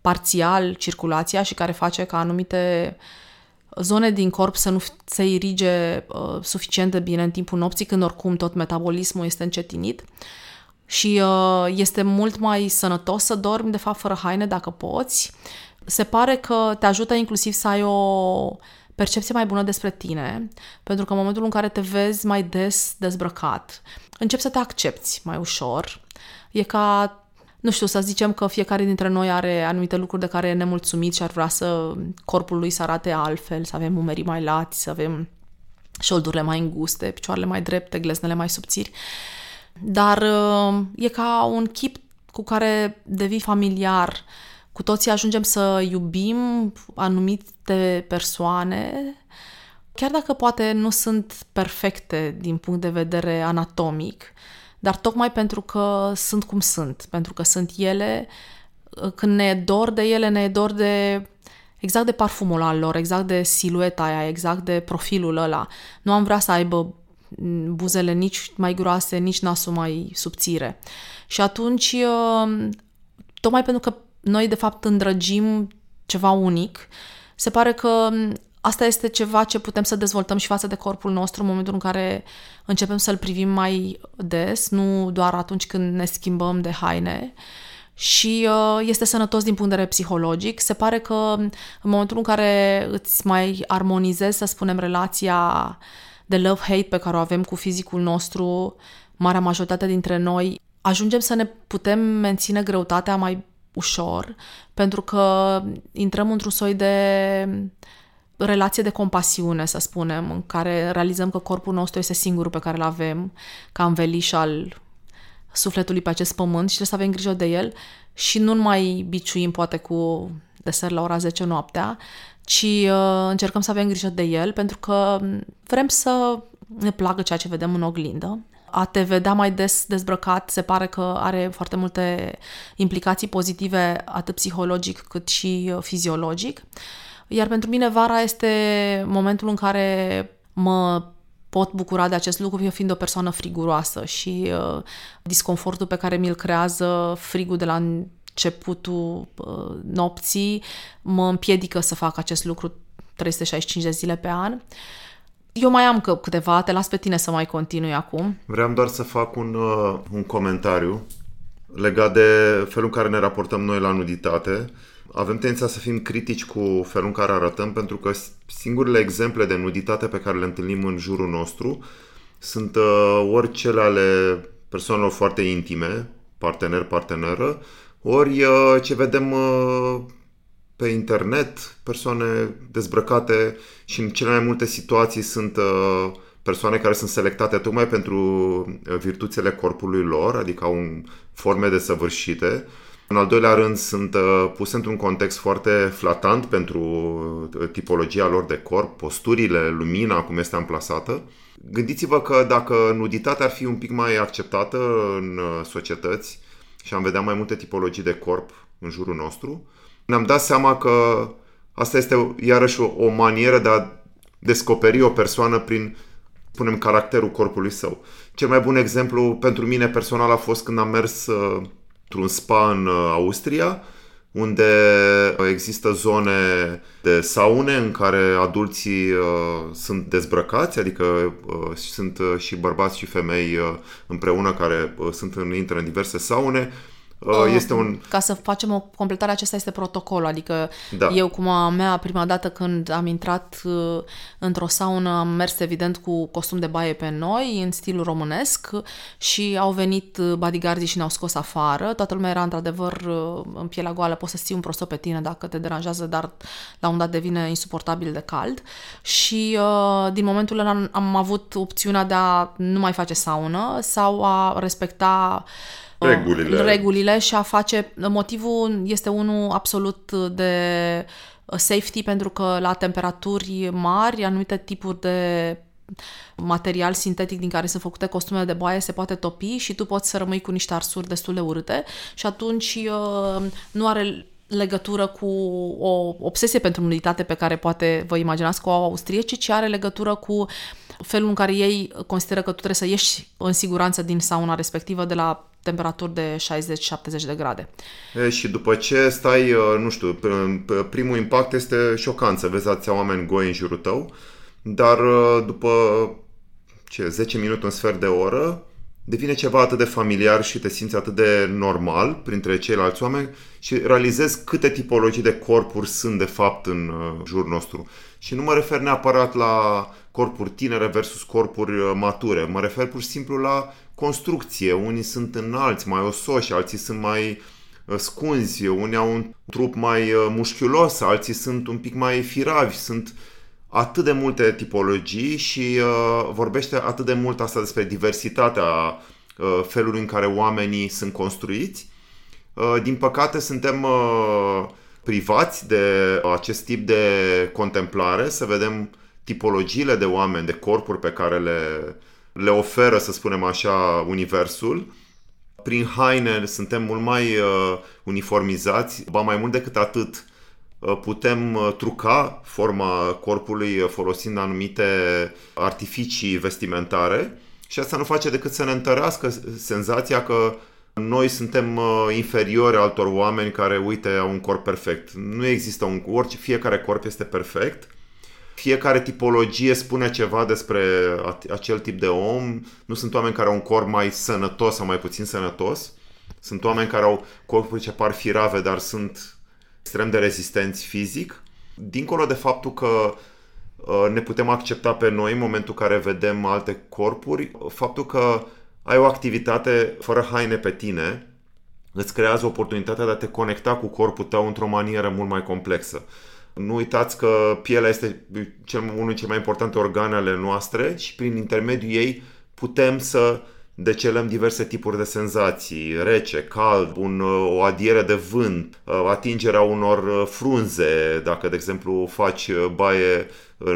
parțial circulația și care face ca anumite zone din corp să nu se irige uh, suficient de bine în timpul nopții, când oricum tot metabolismul este încetinit. Și uh, este mult mai sănătos să dormi, de fapt, fără haine dacă poți. Se pare că te ajută inclusiv să ai o percepție mai bună despre tine, pentru că în momentul în care te vezi mai des dezbrăcat, începi să te accepti mai ușor. E ca, nu știu, să zicem că fiecare dintre noi are anumite lucruri de care e nemulțumit și ar vrea să corpul lui să arate altfel, să avem umerii mai lati, să avem șoldurile mai înguste, picioarele mai drepte, gleznele mai subțiri. Dar uh, e ca un chip cu care devii familiar, cu toții ajungem să iubim anumite persoane, chiar dacă poate nu sunt perfecte din punct de vedere anatomic, dar tocmai pentru că sunt cum sunt, pentru că sunt ele, când ne e dor de ele, ne e dor de exact de parfumul al lor, exact de silueta aia, exact de profilul ăla. Nu am vrea să aibă buzele nici mai groase, nici nasul mai subțire. Și atunci, tocmai pentru că noi de fapt îndrăgim ceva unic. Se pare că asta este ceva ce putem să dezvoltăm și față de corpul nostru în momentul în care începem să-l privim mai des, nu doar atunci când ne schimbăm de haine. Și uh, este sănătos din punct de vedere psihologic. Se pare că în momentul în care îți mai armonizezi, să spunem, relația de love-hate pe care o avem cu fizicul nostru, marea majoritate dintre noi, ajungem să ne putem menține greutatea mai ușor, pentru că intrăm într-un soi de relație de compasiune, să spunem, în care realizăm că corpul nostru este singurul pe care îl avem, ca înveliș al sufletului pe acest pământ și trebuie să avem grijă de el și nu mai biciuim poate cu deser la ora 10 noaptea, ci uh, încercăm să avem grijă de el pentru că vrem să ne placă ceea ce vedem în oglindă. A te vedea mai des dezbrăcat se pare că are foarte multe implicații pozitive atât psihologic cât și uh, fiziologic. Iar pentru mine vara este momentul în care mă pot bucura de acest lucru eu fiind o persoană friguroasă și uh, disconfortul pe care mi-l creează frigul de la începutul uh, nopții mă împiedică să fac acest lucru 365 de zile pe an. Eu mai am că câteva, te las pe tine să mai continui acum. Vreau doar să fac un, uh, un comentariu legat de felul în care ne raportăm noi la nuditate. Avem tendința să fim critici cu felul în care arătăm, pentru că singurele exemple de nuditate pe care le întâlnim în jurul nostru sunt uh, ori cele ale persoanelor foarte intime, partener-parteneră, ori uh, ce vedem uh, pe internet, persoane dezbrăcate și în cele mai multe situații sunt uh, persoane care sunt selectate tocmai pentru virtuțile corpului lor, adică au forme desăvârșite. În al doilea rând, sunt puse într-un context foarte flatant pentru tipologia lor de corp, posturile, lumina, cum este amplasată. Gândiți-vă că dacă nuditatea ar fi un pic mai acceptată în societăți, și am vedea mai multe tipologii de corp în jurul nostru, ne-am dat seama că asta este iarăși o, o manieră de a descoperi o persoană prin, spunem, caracterul corpului său. Cel mai bun exemplu pentru mine personal a fost când am mers uh, într-un spa în uh, Austria, unde există zone de saune în care adulții uh, sunt dezbrăcați, adică uh, sunt uh, și bărbați și femei uh, împreună care uh, sunt în, intră în diverse saune Uh, este un... Ca să facem o completare, acesta este protocolul. Adică da. eu, cum a mea, prima dată când am intrat uh, într-o saună, am mers evident cu costum de baie pe noi, în stilul românesc și au venit uh, bodyguardii și ne-au scos afară. Toată lumea era într-adevăr în pielea goală, poți să ții un prosop pe tine dacă te deranjează, dar la un dat devine insuportabil de cald. Și din momentul ăla am avut opțiunea de a nu mai face saună sau a respecta regulile. regulile și a face... Motivul este unul absolut de safety pentru că la temperaturi mari anumite tipuri de material sintetic din care sunt făcute costume de baie se poate topi și tu poți să rămâi cu niște arsuri destul de urâte și atunci uh, nu are legătură cu o obsesie pentru nuditate pe care poate vă imaginați cu o austrieci, ci are legătură cu felul în care ei consideră că tu trebuie să ieși în siguranță din sauna respectivă de la temperaturi de 60-70 de grade. E, și după ce stai, nu știu, primul impact este șocant să vezi atâția oameni goi în jurul tău, dar după ce, 10 minute, un sfert de oră, devine ceva atât de familiar și te simți atât de normal printre ceilalți oameni și realizezi câte tipologii de corpuri sunt de fapt în jurul nostru. Și nu mă refer neapărat la corpuri tinere versus corpuri mature, mă refer pur și simplu la construcție. Unii sunt înalți, mai osoși, alții sunt mai uh, scunzi, unii au un trup mai uh, mușchiulos, alții sunt un pic mai firavi, sunt atât de multe tipologii și uh, vorbește atât de mult asta despre diversitatea uh, felului în care oamenii sunt construiți. Uh, din păcate suntem uh, privați de acest tip de contemplare, să vedem tipologiile de oameni, de corpuri pe care le le oferă, să spunem așa, universul. Prin haine suntem mult mai uh, uniformizați, ba mai mult decât atât, uh, putem uh, truca forma corpului uh, folosind anumite artificii vestimentare și asta nu face decât să ne întărească senzația că noi suntem uh, inferiori altor oameni care, uite, au un corp perfect. Nu există un... Orice, fiecare corp este perfect fiecare tipologie spune ceva despre acel tip de om. Nu sunt oameni care au un corp mai sănătos sau mai puțin sănătos. Sunt oameni care au corpuri ce par firave, dar sunt extrem de rezistenți fizic. Dincolo de faptul că ă, ne putem accepta pe noi în momentul în care vedem alte corpuri, faptul că ai o activitate fără haine pe tine îți creează oportunitatea de a te conecta cu corpul tău într-o manieră mult mai complexă. Nu uitați că pielea este cel, unul dintre cele mai importante organe ale noastre și prin intermediul ei putem să decelăm diverse tipuri de senzații, rece, cald, un, o adiere de vânt, atingerea unor frunze, dacă de exemplu faci baie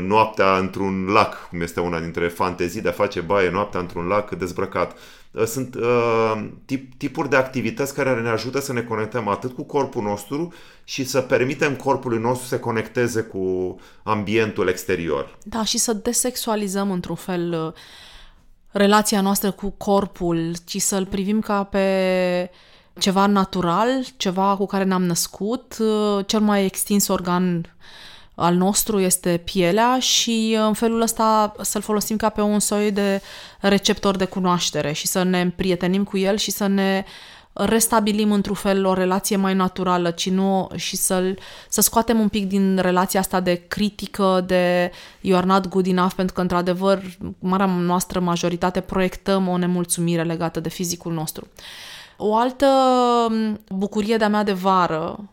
noaptea într-un lac, cum este una dintre fantezii de a face baie noaptea într-un lac dezbrăcat. Sunt uh, tip, tipuri de activități care ne ajută să ne conectăm atât cu corpul nostru și să permitem corpului nostru să se conecteze cu ambientul exterior. Da, și să desexualizăm într-un fel relația noastră cu corpul, ci să-l privim ca pe ceva natural, ceva cu care ne-am născut, cel mai extins organ al nostru este pielea și în felul ăsta să-l folosim ca pe un soi de receptor de cunoaștere și să ne împrietenim cu el și să ne restabilim într-un fel o relație mai naturală ci nu, și să să scoatem un pic din relația asta de critică, de you are not good enough, pentru că, într-adevăr, marea noastră majoritate proiectăm o nemulțumire legată de fizicul nostru. O altă bucurie de-a mea de vară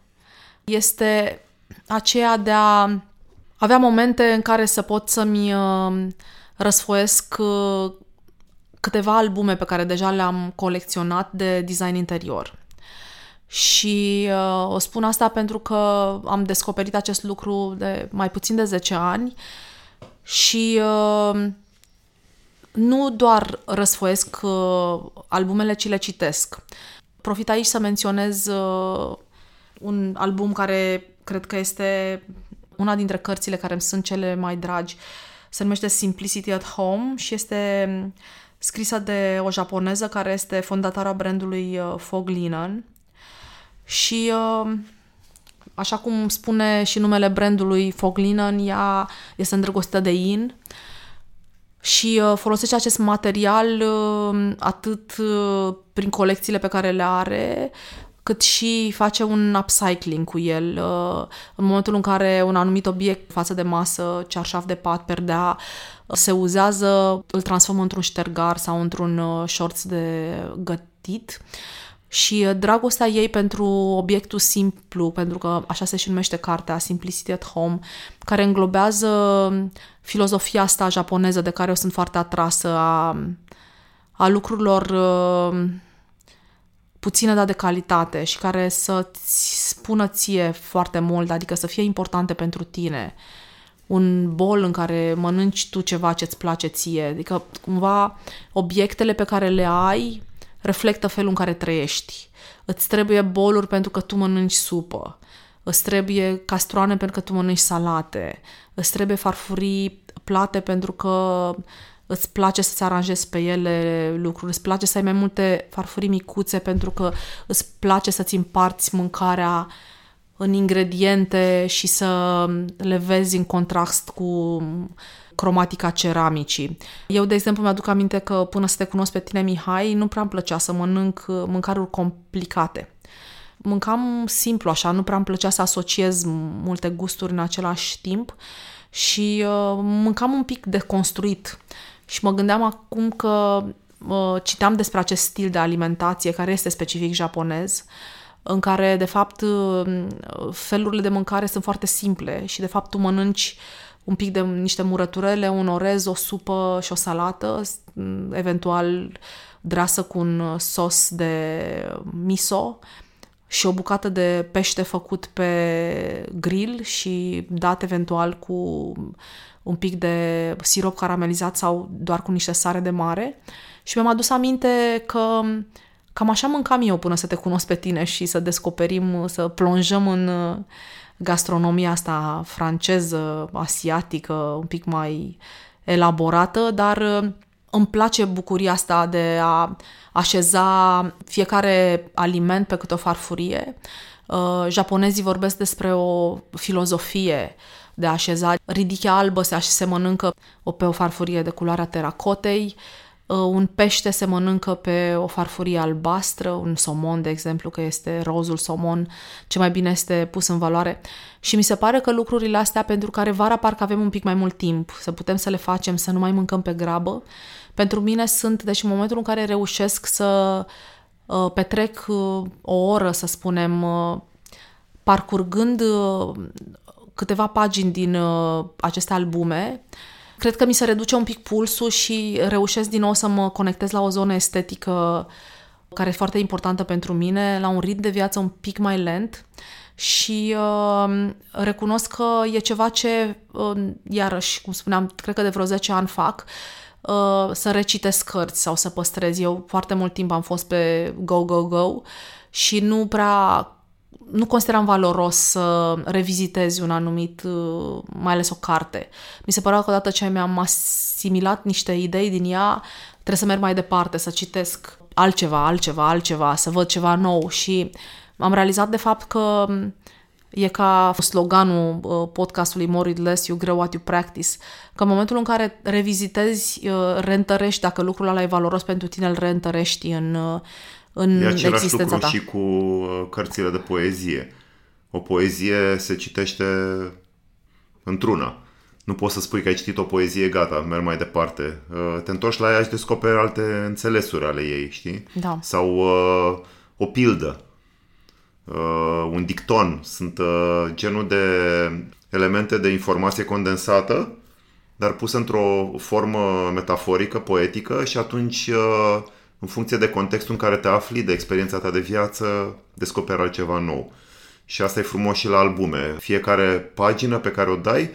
este aceea de a avea momente în care să pot să-mi uh, răsfoiesc uh, câteva albume pe care deja le-am colecționat de design interior. Și uh, o spun asta pentru că am descoperit acest lucru de mai puțin de 10 ani și uh, nu doar răsfoiesc uh, albumele, ci le citesc. Profit aici să menționez uh, un album care cred că este una dintre cărțile care îmi sunt cele mai dragi. Se numește Simplicity at Home și este scrisă de o japoneză care este fondatara brandului uh, Fog Linen. Și uh, așa cum spune și numele brandului Fog Linen, ea este îndrăgostită de in și uh, folosește acest material atât prin colecțiile pe care le are, cât și face un upcycling cu el. În momentul în care un anumit obiect față de masă, cearșaf de pat, perdea, se uzează, îl transformă într-un ștergar sau într-un uh, shorts de gătit. Și uh, dragostea ei pentru obiectul simplu, pentru că așa se și numește cartea, Simplicity at Home, care înglobează um, filozofia asta japoneză de care eu sunt foarte atrasă a, a lucrurilor uh, puține, dar de calitate și care să-ți spună ție foarte mult, adică să fie importante pentru tine un bol în care mănânci tu ceva ce-ți place ție. Adică, cumva, obiectele pe care le ai reflectă felul în care trăiești. Îți trebuie boluri pentru că tu mănânci supă. Îți trebuie castroane pentru că tu mănânci salate. Îți trebuie farfurii plate pentru că îți place să-ți aranjezi pe ele lucruri, îți place să ai mai multe farfurii micuțe pentru că îți place să-ți împarți mâncarea în ingrediente și să le vezi în contrast cu cromatica ceramicii. Eu, de exemplu, mi-aduc aminte că până să te cunosc pe tine, Mihai, nu prea îmi plăcea să mănânc mâncăruri complicate. Mâncam simplu așa, nu prea îmi plăcea să asociez multe gusturi în același timp și uh, mâncam un pic deconstruit. Și mă gândeam acum că uh, citeam despre acest stil de alimentație care este specific japonez, uh, în care, de fapt, uh, felurile de mâncare sunt foarte simple și, de fapt, tu mănânci un pic de niște murăturele, un orez, o supă și o salată, eventual dreasă cu un sos de miso și o bucată de pește făcut pe grill și dat eventual cu un pic de sirop caramelizat sau doar cu niște sare de mare. Și mi-am adus aminte că Cam așa mâncam eu până să te cunosc pe tine și să descoperim, să plonjăm în uh, gastronomia asta franceză, asiatică, un pic mai elaborată, dar uh, îmi place bucuria asta de a așeza fiecare aliment pe câte o farfurie. Uh, japonezii vorbesc despre o filozofie de a așeza. Ridichea albă se, se mănâncă pe o farfurie de culoarea teracotei, Uh, un pește se mănâncă pe o farfurie albastră, un somon, de exemplu, că este rozul somon, ce mai bine este pus în valoare. Și mi se pare că lucrurile astea, pentru care vara parcă avem un pic mai mult timp, să putem să le facem, să nu mai mâncăm pe grabă, pentru mine sunt, deci în momentul în care reușesc să uh, petrec uh, o oră, să spunem, uh, parcurgând uh, câteva pagini din uh, aceste albume, cred că mi se reduce un pic pulsul și reușesc din nou să mă conectez la o zonă estetică care e foarte importantă pentru mine, la un ritm de viață un pic mai lent și uh, recunosc că e ceva ce, uh, iarăși, cum spuneam, cred că de vreo 10 ani fac, uh, să recitesc cărți sau să păstrez. Eu foarte mult timp am fost pe go, go, go și nu prea nu consideram valoros să revizitezi un anumit, uh, mai ales o carte. Mi se părea că odată ce mi-am asimilat niște idei din ea, trebuie să merg mai departe, să citesc altceva, altceva, altceva, să văd ceva nou și am realizat de fapt că e ca sloganul uh, podcastului More it less, you grow what you practice, că în momentul în care revizitezi, uh, reîntărești, dacă lucrul ăla e valoros pentru tine, îl reîntărești în, uh, în e același existența lucru ta. și cu cărțile de poezie. O poezie se citește într-una. Nu poți să spui că ai citit o poezie, gata, merg mai departe. Te întorci la ea și descoperi alte înțelesuri ale ei, știi? Da. Sau uh, o pildă uh, un dicton. Sunt uh, genul de elemente de informație condensată, dar pusă într-o formă metaforică, poetică și atunci, uh, în funcție de contextul în care te afli, de experiența ta de viață, descoperi altceva nou. Și asta e frumos și la albume. Fiecare pagină pe care o dai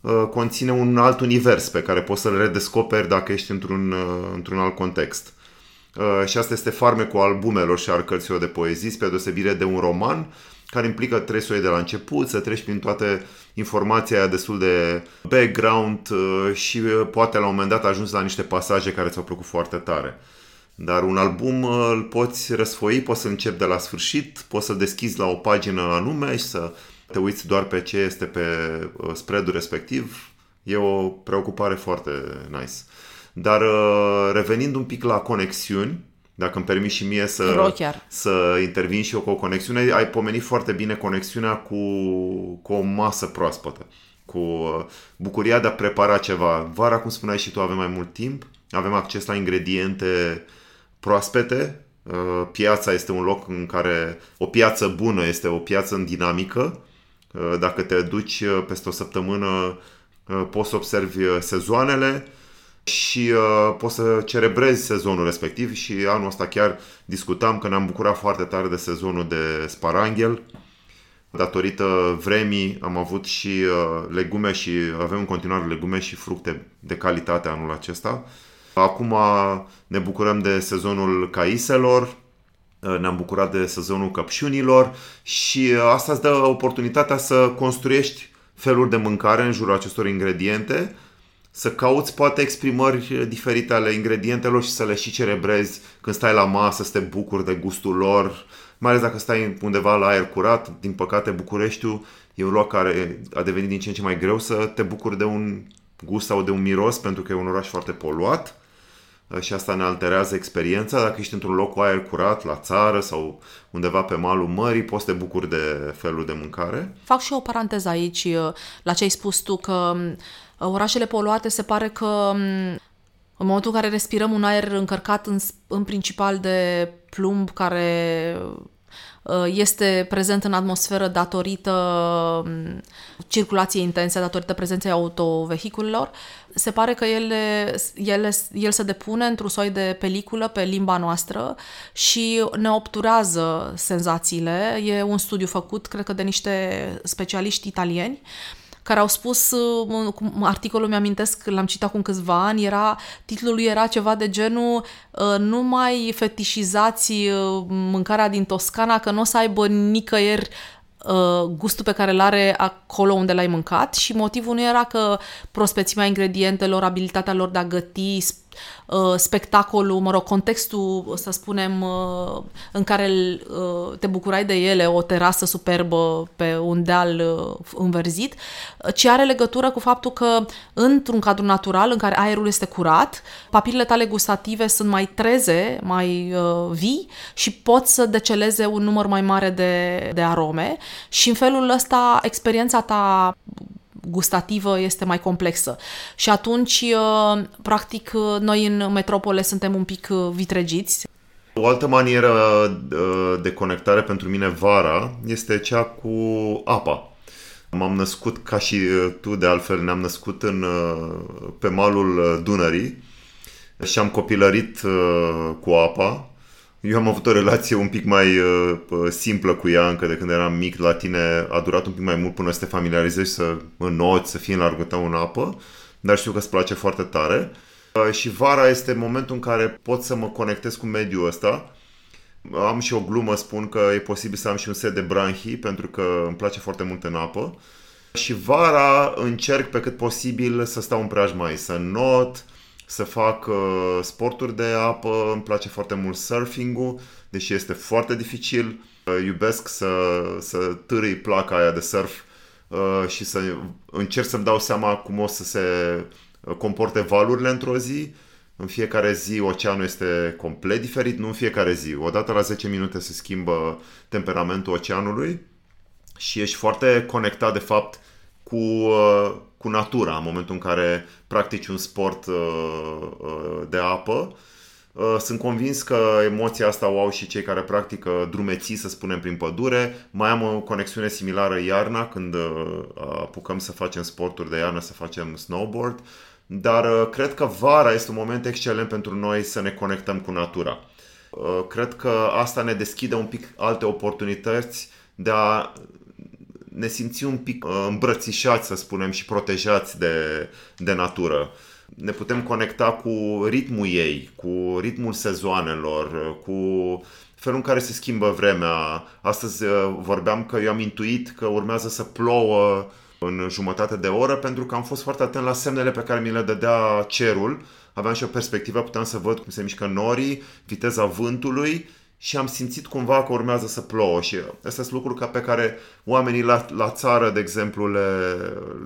uh, conține un alt univers pe care poți să-l redescoperi dacă ești într-un, uh, într-un alt context. Uh, și asta este farmecul albumelor și al cărților de poezii, spre deosebire de un roman, care implică trebuie să o iei de la început, să treci prin toate informația aia destul de background uh, și uh, poate la un moment dat ajungi la niște pasaje care ți-au plăcut foarte tare. Dar un album îl poți răsfoi, poți să începi de la sfârșit, poți să deschizi la o pagină anume și să te uiți doar pe ce este pe spreadul respectiv. E o preocupare foarte nice. Dar uh, revenind un pic la conexiuni, dacă îmi permis și mie să, să intervin și eu cu o conexiune, ai pomenit foarte bine conexiunea cu, cu o masă proaspătă, cu uh, bucuria de a prepara ceva. Vara, cum spuneai și tu, avem mai mult timp, avem acces la ingrediente proaspete, uh, piața este un loc în care o piață bună este o piață în dinamică. Dacă te duci peste o săptămână, poți să observi sezoanele, și uh, poți să cerebrezi sezonul respectiv și anul ăsta chiar discutam că ne-am bucurat foarte tare de sezonul de sparanghel. Datorită vremii am avut și uh, legume și avem în continuare legume și fructe de calitate anul acesta. Acum ne bucurăm de sezonul caiselor, uh, ne-am bucurat de sezonul căpșunilor și uh, asta îți dă oportunitatea să construiești feluri de mâncare în jurul acestor ingrediente să cauți poate exprimări diferite ale ingredientelor și să le și cerebrezi când stai la masă, să te bucuri de gustul lor, mai ales dacă stai undeva la aer curat. Din păcate, Bucureștiul e un loc care a devenit din ce în ce mai greu să te bucuri de un gust sau de un miros, pentru că e un oraș foarte poluat și asta ne alterează experiența. Dacă ești într-un loc cu aer curat, la țară sau undeva pe malul mării, poți să te bucuri de felul de mâncare. Fac și o paranteză aici la ce ai spus tu, că orașele poluate se pare că în momentul în care respirăm un aer încărcat în, în principal de plumb care uh, este prezent în atmosferă datorită circulației intense, datorită prezenței autovehiculelor, se pare că ele, ele, el se depune într-un soi de peliculă pe limba noastră și ne obturează senzațiile. E un studiu făcut, cred că de niște specialiști italieni, uh, care au spus, uh, articolul mi-amintesc, l-am citat cu câțiva ani, era, titlul lui era ceva de genul uh, nu mai fetișizați uh, mâncarea din Toscana, că nu o să aibă nicăieri gustul pe care îl are acolo unde l-ai mâncat. Și motivul nu era că prospețimea ingredientelor, abilitatea lor de a găti, Uh, spectacolul, mă rog, contextul, să spunem, uh, în care uh, te bucurai de ele, o terasă superbă pe un deal înverzit, ci are legătură cu faptul că într-un cadru natural în care aerul este curat, papilele tale gustative sunt mai treze, mai vii și poți să deceleze un număr mai mare de, de arome. Și în felul ăsta experiența ta gustativă este mai complexă. Și atunci, uh, practic, uh, noi în metropole suntem un pic uh, vitregiți. O altă manieră de conectare pentru mine vara este cea cu apa. M-am născut, ca și uh, tu de altfel, ne-am născut în, uh, pe malul uh, Dunării și am copilărit cu apa. Eu am avut o relație un pic mai simplă cu ea încă de când eram mic. La tine a durat un pic mai mult până să te familiarizezi, să înnoți, să fii în largul tău în apă, dar știu că îți place foarte tare. Și vara este momentul în care pot să mă conectez cu mediul ăsta am și o glumă, spun că e posibil să am și un set de branhii, pentru că îmi place foarte mult în apă. Și vara încerc pe cât posibil să stau în preajma să not, să fac uh, sporturi de apă, îmi place foarte mult surfing-ul, deși este foarte dificil. Uh, iubesc să, să târâi placa aia de surf uh, și să încerc să-mi dau seama cum o să se comporte valurile într-o zi în fiecare zi oceanul este complet diferit, nu în fiecare zi. Odată la 10 minute se schimbă temperamentul oceanului și ești foarte conectat de fapt cu, uh, cu natura în momentul în care practici un sport uh, uh, de apă. Sunt convins că emoția asta o au și cei care practică drumeții, să spunem, prin pădure. Mai am o conexiune similară iarna, când apucăm să facem sporturi de iarnă, să facem snowboard dar uh, cred că vara este un moment excelent pentru noi să ne conectăm cu natura. Uh, cred că asta ne deschide un pic alte oportunități de a ne simți un pic uh, îmbrățișați, să spunem, și protejați de, de natură. Ne putem conecta cu ritmul ei, cu ritmul sezoanelor, cu felul în care se schimbă vremea. Astăzi vorbeam că eu am intuit că urmează să plouă în jumătate de oră pentru că am fost foarte atent la semnele pe care mi le dădea cerul. Aveam și o perspectivă, puteam să văd cum se mișcă norii, viteza vântului și am simțit cumva că urmează să plouă și astea sunt lucruri ca pe care oamenii la, la țară, de exemplu, le,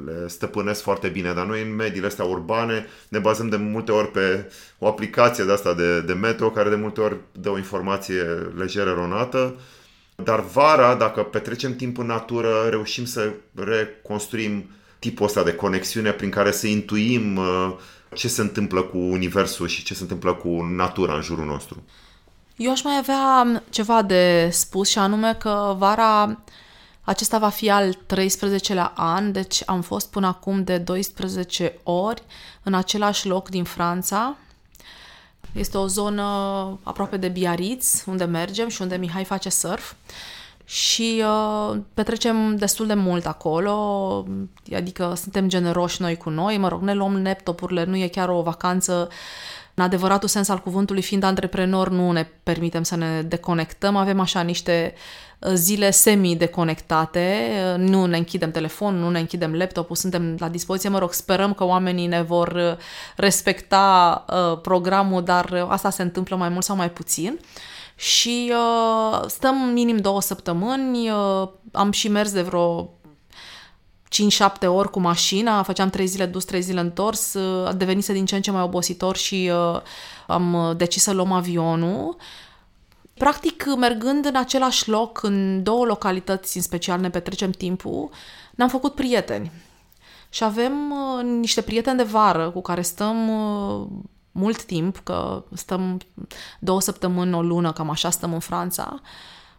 le stăpânesc foarte bine, dar noi în mediile astea urbane ne bazăm de multe ori pe o aplicație de asta de, de meteo care de multe ori dă o informație lejer eronată dar vara, dacă petrecem timp în natură, reușim să reconstruim tipul ăsta de conexiune prin care să intuim uh, ce se întâmplă cu universul și ce se întâmplă cu natura în jurul nostru. Eu aș mai avea ceva de spus și anume că vara acesta va fi al 13-lea an, deci am fost până acum de 12 ori în același loc din Franța, este o zonă aproape de Biarritz, unde mergem și unde Mihai face surf. Și uh, petrecem destul de mult acolo, adică suntem generoși noi cu noi, mă rog, ne luăm laptopurile, nu e chiar o vacanță în adevăratul sens al cuvântului, fiind antreprenor, nu ne permitem să ne deconectăm, avem așa niște uh, zile semi-deconectate, uh, nu ne închidem telefonul, nu ne închidem laptopul, suntem la dispoziție, mă rog, sperăm că oamenii ne vor uh, respecta uh, programul, dar asta se întâmplă mai mult sau mai puțin. Și uh, stăm minim două săptămâni, uh, am și mers de vreo 5-7 ori cu mașina, făceam 3 zile dus, 3 zile întors, uh, a devenise din ce în ce mai obositor și uh, am uh, decis să luăm avionul. Practic, mergând în același loc, în două localități în special ne petrecem timpul, ne-am făcut prieteni. Și avem uh, niște prieteni de vară cu care stăm uh, mult timp, că stăm două săptămâni, o lună, cam așa stăm în Franța.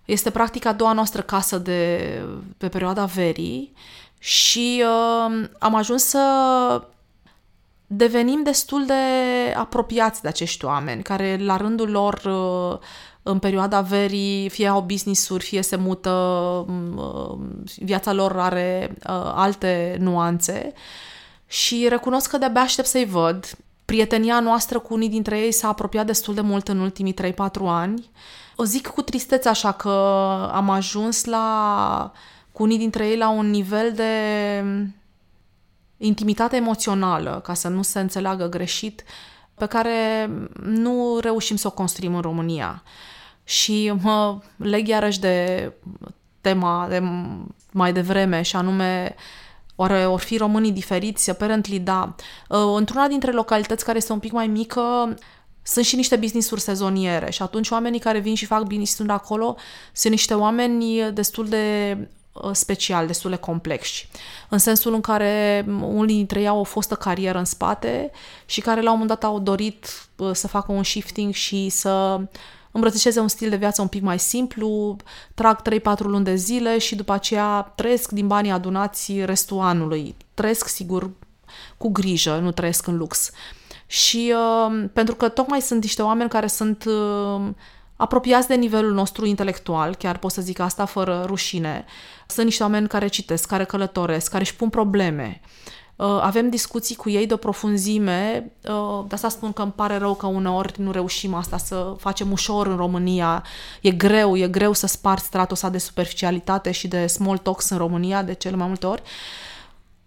Este practic a doua noastră casă de, pe perioada verii și uh, am ajuns să devenim destul de apropiați de acești oameni, care la rândul lor uh, în perioada verii fie au business-uri, fie se mută, uh, viața lor are uh, alte nuanțe și recunosc că de-abia aștept să-i văd. Prietenia noastră cu unii dintre ei s-a apropiat destul de mult în ultimii 3-4 ani. O zic cu tristețe așa că am ajuns la cu unii dintre ei la un nivel de intimitate emoțională, ca să nu se înțeleagă greșit, pe care nu reușim să o construim în România. Și mă leg iarăși de tema de mai devreme, și anume Oare or fi românii diferiți? Apparently, da. Uh, într-una dintre localități care este un pic mai mică, sunt și niște business-uri sezoniere și atunci oamenii care vin și fac business acolo sunt niște oameni destul de uh, special, destul de complexi. În sensul în care unii dintre ei au o fostă carieră în spate și care la un moment dat au dorit uh, să facă un shifting și să îmbrățișeze un stil de viață un pic mai simplu, trag 3-4 luni de zile și după aceea trăiesc din banii adunați restul anului. Trăiesc, sigur, cu grijă, nu trăiesc în lux. Și uh, pentru că tocmai sunt niște oameni care sunt uh, apropiați de nivelul nostru intelectual, chiar pot să zic asta fără rușine. Sunt niște oameni care citesc, care călătoresc, care își pun probleme. Uh, avem discuții cu ei de o profunzime, uh, de asta spun că îmi pare rău că uneori nu reușim asta să facem ușor în România. E greu, e greu să sparți stratul ăsta de superficialitate și de small talks în România de cele mai multe ori.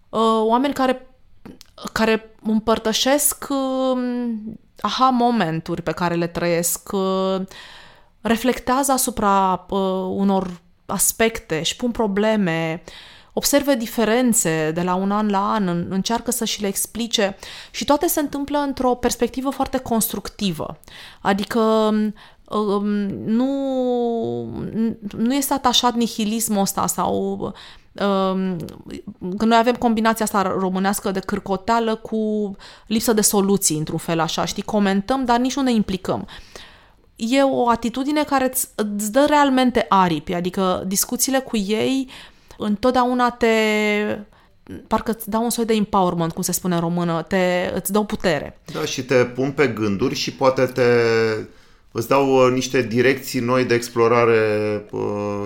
Uh, oameni care care împărtășesc aha momenturi pe care le trăiesc, reflectează asupra uh, unor aspecte, și pun probleme, observe diferențe de la un an la an, încearcă să și le explice și toate se întâmplă într-o perspectivă foarte constructivă. Adică um, nu, nu este atașat nihilismul ăsta sau um, că noi avem combinația asta românească de cârcoteală cu lipsă de soluții, într-un fel așa, știi, comentăm, dar nici nu ne implicăm e o atitudine care îți, îți dă realmente aripi, adică discuțiile cu ei întotdeauna te parcă îți dau un soi de empowerment, cum se spune în română, te, îți dau putere. Da, și te pun pe gânduri și poate te îți dau uh, niște direcții noi de explorare uh,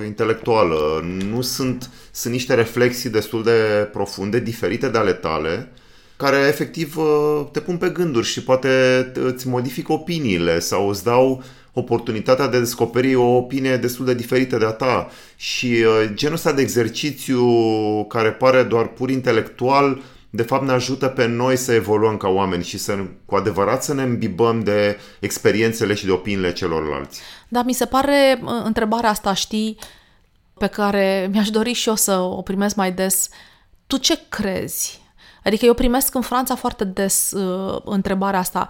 intelectuală. Nu sunt, sunt niște reflexii destul de profunde, diferite de ale tale, care efectiv uh, te pun pe gânduri și poate îți modifică opiniile sau îți dau oportunitatea de a descoperi o opinie destul de diferită de a ta și uh, genul ăsta de exercițiu care pare doar pur intelectual de fapt ne ajută pe noi să evoluăm ca oameni și să cu adevărat să ne îmbibăm de experiențele și de opiniile celorlalți. Da, mi se pare uh, întrebarea asta, știi, pe care mi-aș dori și eu să o primesc mai des. Tu ce crezi? Adică eu primesc în Franța foarte des uh, întrebarea asta.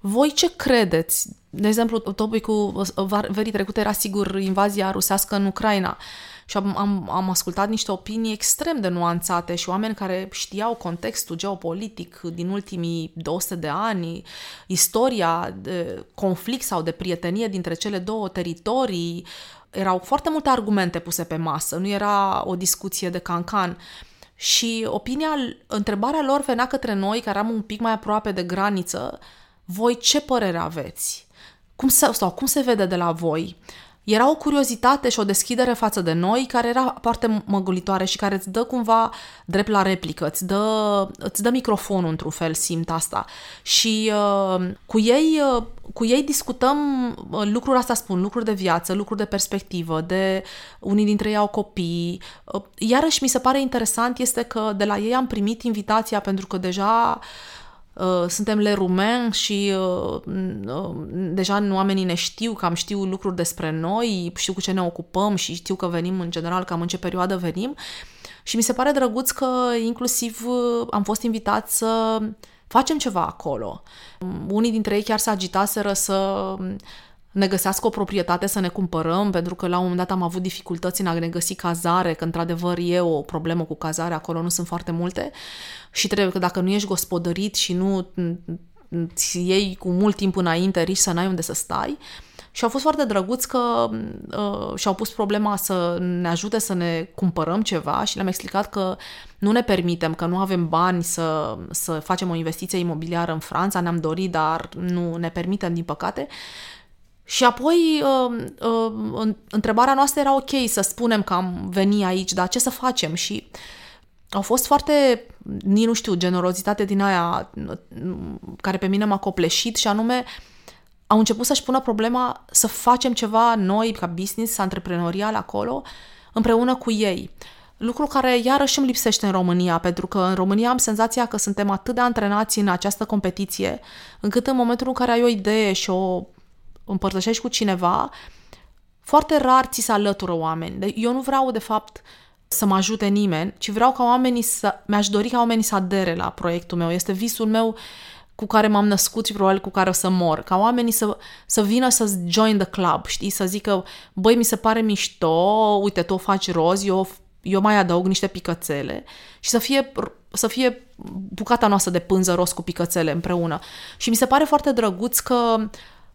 Voi ce credeți? De exemplu, topicul verii trecute era sigur invazia rusească în Ucraina. Și am, am, am ascultat niște opinii extrem de nuanțate și oameni care știau contextul geopolitic din ultimii 200 de ani, istoria de conflict sau de prietenie dintre cele două teritorii. Erau foarte multe argumente puse pe masă, nu era o discuție de cancan. Și opinia, întrebarea lor venea către noi, care am un pic mai aproape de graniță, voi ce părere aveți? Cum se, sau cum se vede de la voi? Era o curiozitate și o deschidere față de noi care era foarte măgulitoare și care îți dă cumva drept la replică, îți dă, îți dă microfonul într-un fel, simt asta. Și uh, cu, ei, uh, cu ei discutăm uh, lucruri, asta spun, lucruri de viață, lucruri de perspectivă, de unii dintre ei au copii. Uh, iarăși mi se pare interesant este că de la ei am primit invitația pentru că deja uh, Uh, suntem le rumen și uh, uh, deja oamenii ne știu, cam știu lucruri despre noi, știu cu ce ne ocupăm și știu că venim în general, cam în ce perioadă venim. Și mi se pare drăguț că inclusiv am fost invitați să facem ceva acolo. Unii dintre ei chiar se agitaseră să ne găsească o proprietate să ne cumpărăm, pentru că la un moment dat am avut dificultăți în a ne găsi cazare, că într-adevăr e o problemă cu cazare, acolo nu sunt foarte multe și trebuie că dacă nu ești gospodărit și nu ți iei cu mult timp înainte, riști să n-ai unde să stai. Și au fost foarte drăguți că uh, și-au pus problema să ne ajute să ne cumpărăm ceva și le-am explicat că nu ne permitem, că nu avem bani să, să facem o investiție imobiliară în Franța, ne-am dorit, dar nu ne permitem, din păcate. Și apoi uh, uh, întrebarea noastră era ok să spunem că am venit aici, dar ce să facem? Și au fost foarte, nici nu știu, generozitate din aia care pe mine m-a copleșit și anume au început să-și pună problema să facem ceva noi ca business antreprenorial acolo împreună cu ei. Lucru care iarăși îmi lipsește în România, pentru că în România am senzația că suntem atât de antrenați în această competiție, încât în momentul în care ai o idee și o împărtășești cu cineva, foarte rar ți se alătură oameni. Eu nu vreau, de fapt, să mă ajute nimeni, ci vreau ca oamenii să... Mi-aș dori ca oamenii să adere la proiectul meu. Este visul meu cu care m-am născut și probabil cu care o să mor. Ca oamenii să, să vină să join the club, știi? Să zică, băi, mi se pare mișto, uite, tu o faci roz, eu, eu mai adaug niște picățele și să fie, să fie bucata noastră de pânză roz cu picățele împreună. Și mi se pare foarte drăguț că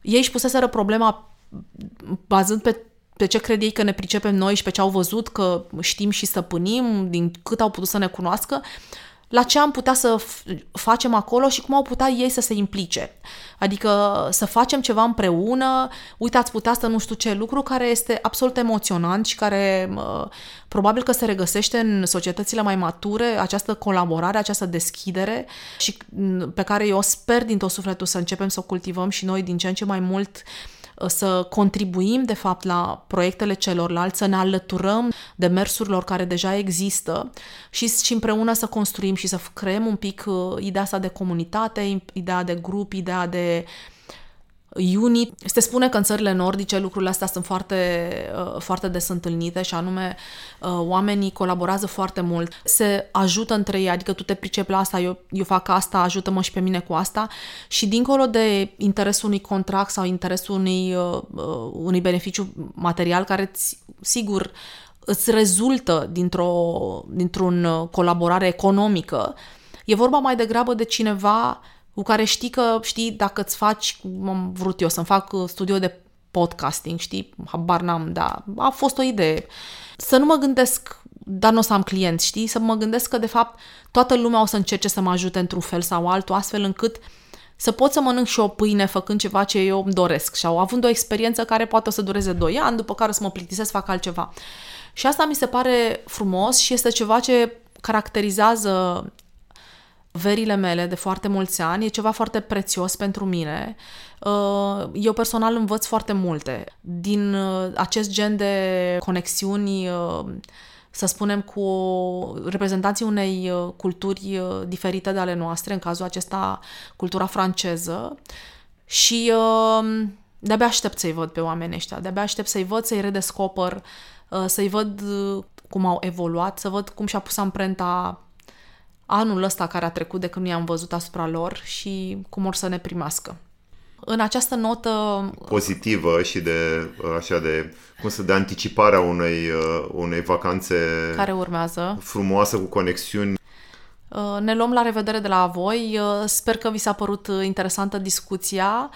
ei își puseseră problema bazând pe pe ce cred ei că ne pricepem noi și pe ce au văzut că știm și stăpânim, din cât au putut să ne cunoască, la ce am putea să facem acolo și cum au putea ei să se implice. Adică să facem ceva împreună, uite, ați putea să nu știu ce lucru care este absolut emoționant și care uh, probabil că se regăsește în societățile mai mature, această colaborare, această deschidere și pe care eu sper din tot sufletul să începem să o cultivăm și noi din ce în ce mai mult uh, să contribuim, de fapt, la proiectele celorlalți, să ne alăturăm demersurilor care deja există și, și împreună să construim și să creăm un pic uh, ideea asta de comunitate, ideea de grup, ideea de unit. Se spune că în țările nordice lucrurile astea sunt foarte, uh, foarte des întâlnite și anume uh, oamenii colaborează foarte mult, se ajută între ei, adică tu te pricepi la asta, eu, eu fac asta, ajută-mă și pe mine cu asta și dincolo de interesul unui contract sau interesul unui, uh, unui beneficiu material care sigur îți rezultă dintr-o, dintr-un colaborare economică, e vorba mai degrabă de cineva cu care știi că, știi, dacă îți faci, cum am vrut eu, să-mi fac uh, studio de podcasting, știi, habar n-am, dar a fost o idee. Să nu mă gândesc, dar nu o să am clienți, știi, să mă gândesc că, de fapt, toată lumea o să încerce să mă ajute într-un fel sau altul, astfel încât să pot să mănânc și o pâine făcând ceva ce eu îmi doresc sau având o experiență care poate o să dureze 2 ani, după care o să mă plictisesc să fac altceva. Și asta mi se pare frumos și este ceva ce caracterizează verile mele de foarte mulți ani, e ceva foarte prețios pentru mine. Uh, eu personal învăț foarte multe din uh, acest gen de conexiuni uh, să spunem, cu reprezentanții unei culturi diferite de ale noastre, în cazul acesta cultura franceză. Și de-abia aștept să-i văd pe oamenii ăștia, de-abia aștept să-i văd, să-i redescoper, să-i văd cum au evoluat, să văd cum și-a pus amprenta anul ăsta care a trecut de când i-am văzut asupra lor și cum or să ne primească. În această notă pozitivă și de așa de cum să de anticiparea unei uh, unei vacanțe care urmează frumoasă cu conexiuni uh, ne luăm la revedere de la voi. Uh, sper că vi s-a părut interesantă discuția.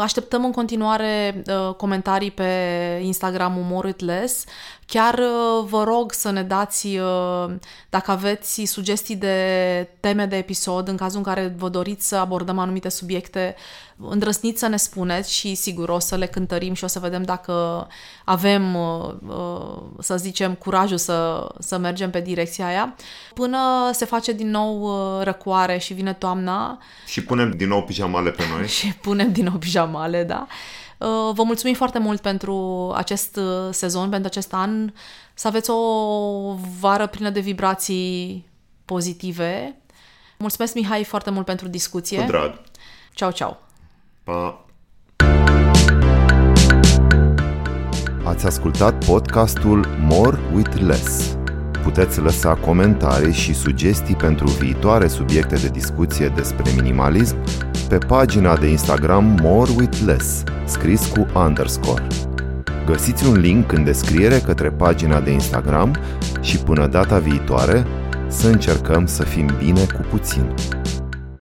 Așteptăm în continuare comentarii pe Instagram Umorutless Chiar uh, vă rog să ne dați, uh, dacă aveți sugestii de teme de episod, în cazul în care vă doriți să abordăm anumite subiecte, îndrăsniți să ne spuneți și sigur o să le cântărim și o să vedem dacă avem, uh, să zicem, curajul să, să mergem pe direcția aia. Până se face din nou răcoare și vine toamna. Și punem din nou pijamale pe noi. <laughs> și punem din nou pijamale, da. Uh, vă mulțumim foarte mult pentru acest uh, sezon, pentru acest an. Să aveți o vară plină de vibrații pozitive. Mulțumesc, Mihai, foarte mult pentru discuție. Cu drag. Ceau, ceau. Pa. Ați ascultat podcastul More with Less. Puteți lăsa comentarii și sugestii pentru viitoare subiecte de discuție despre minimalism pe pagina de Instagram More with Less, scris cu underscore. Găsiți un link în descriere către pagina de Instagram și până data viitoare să încercăm să fim bine cu puțin.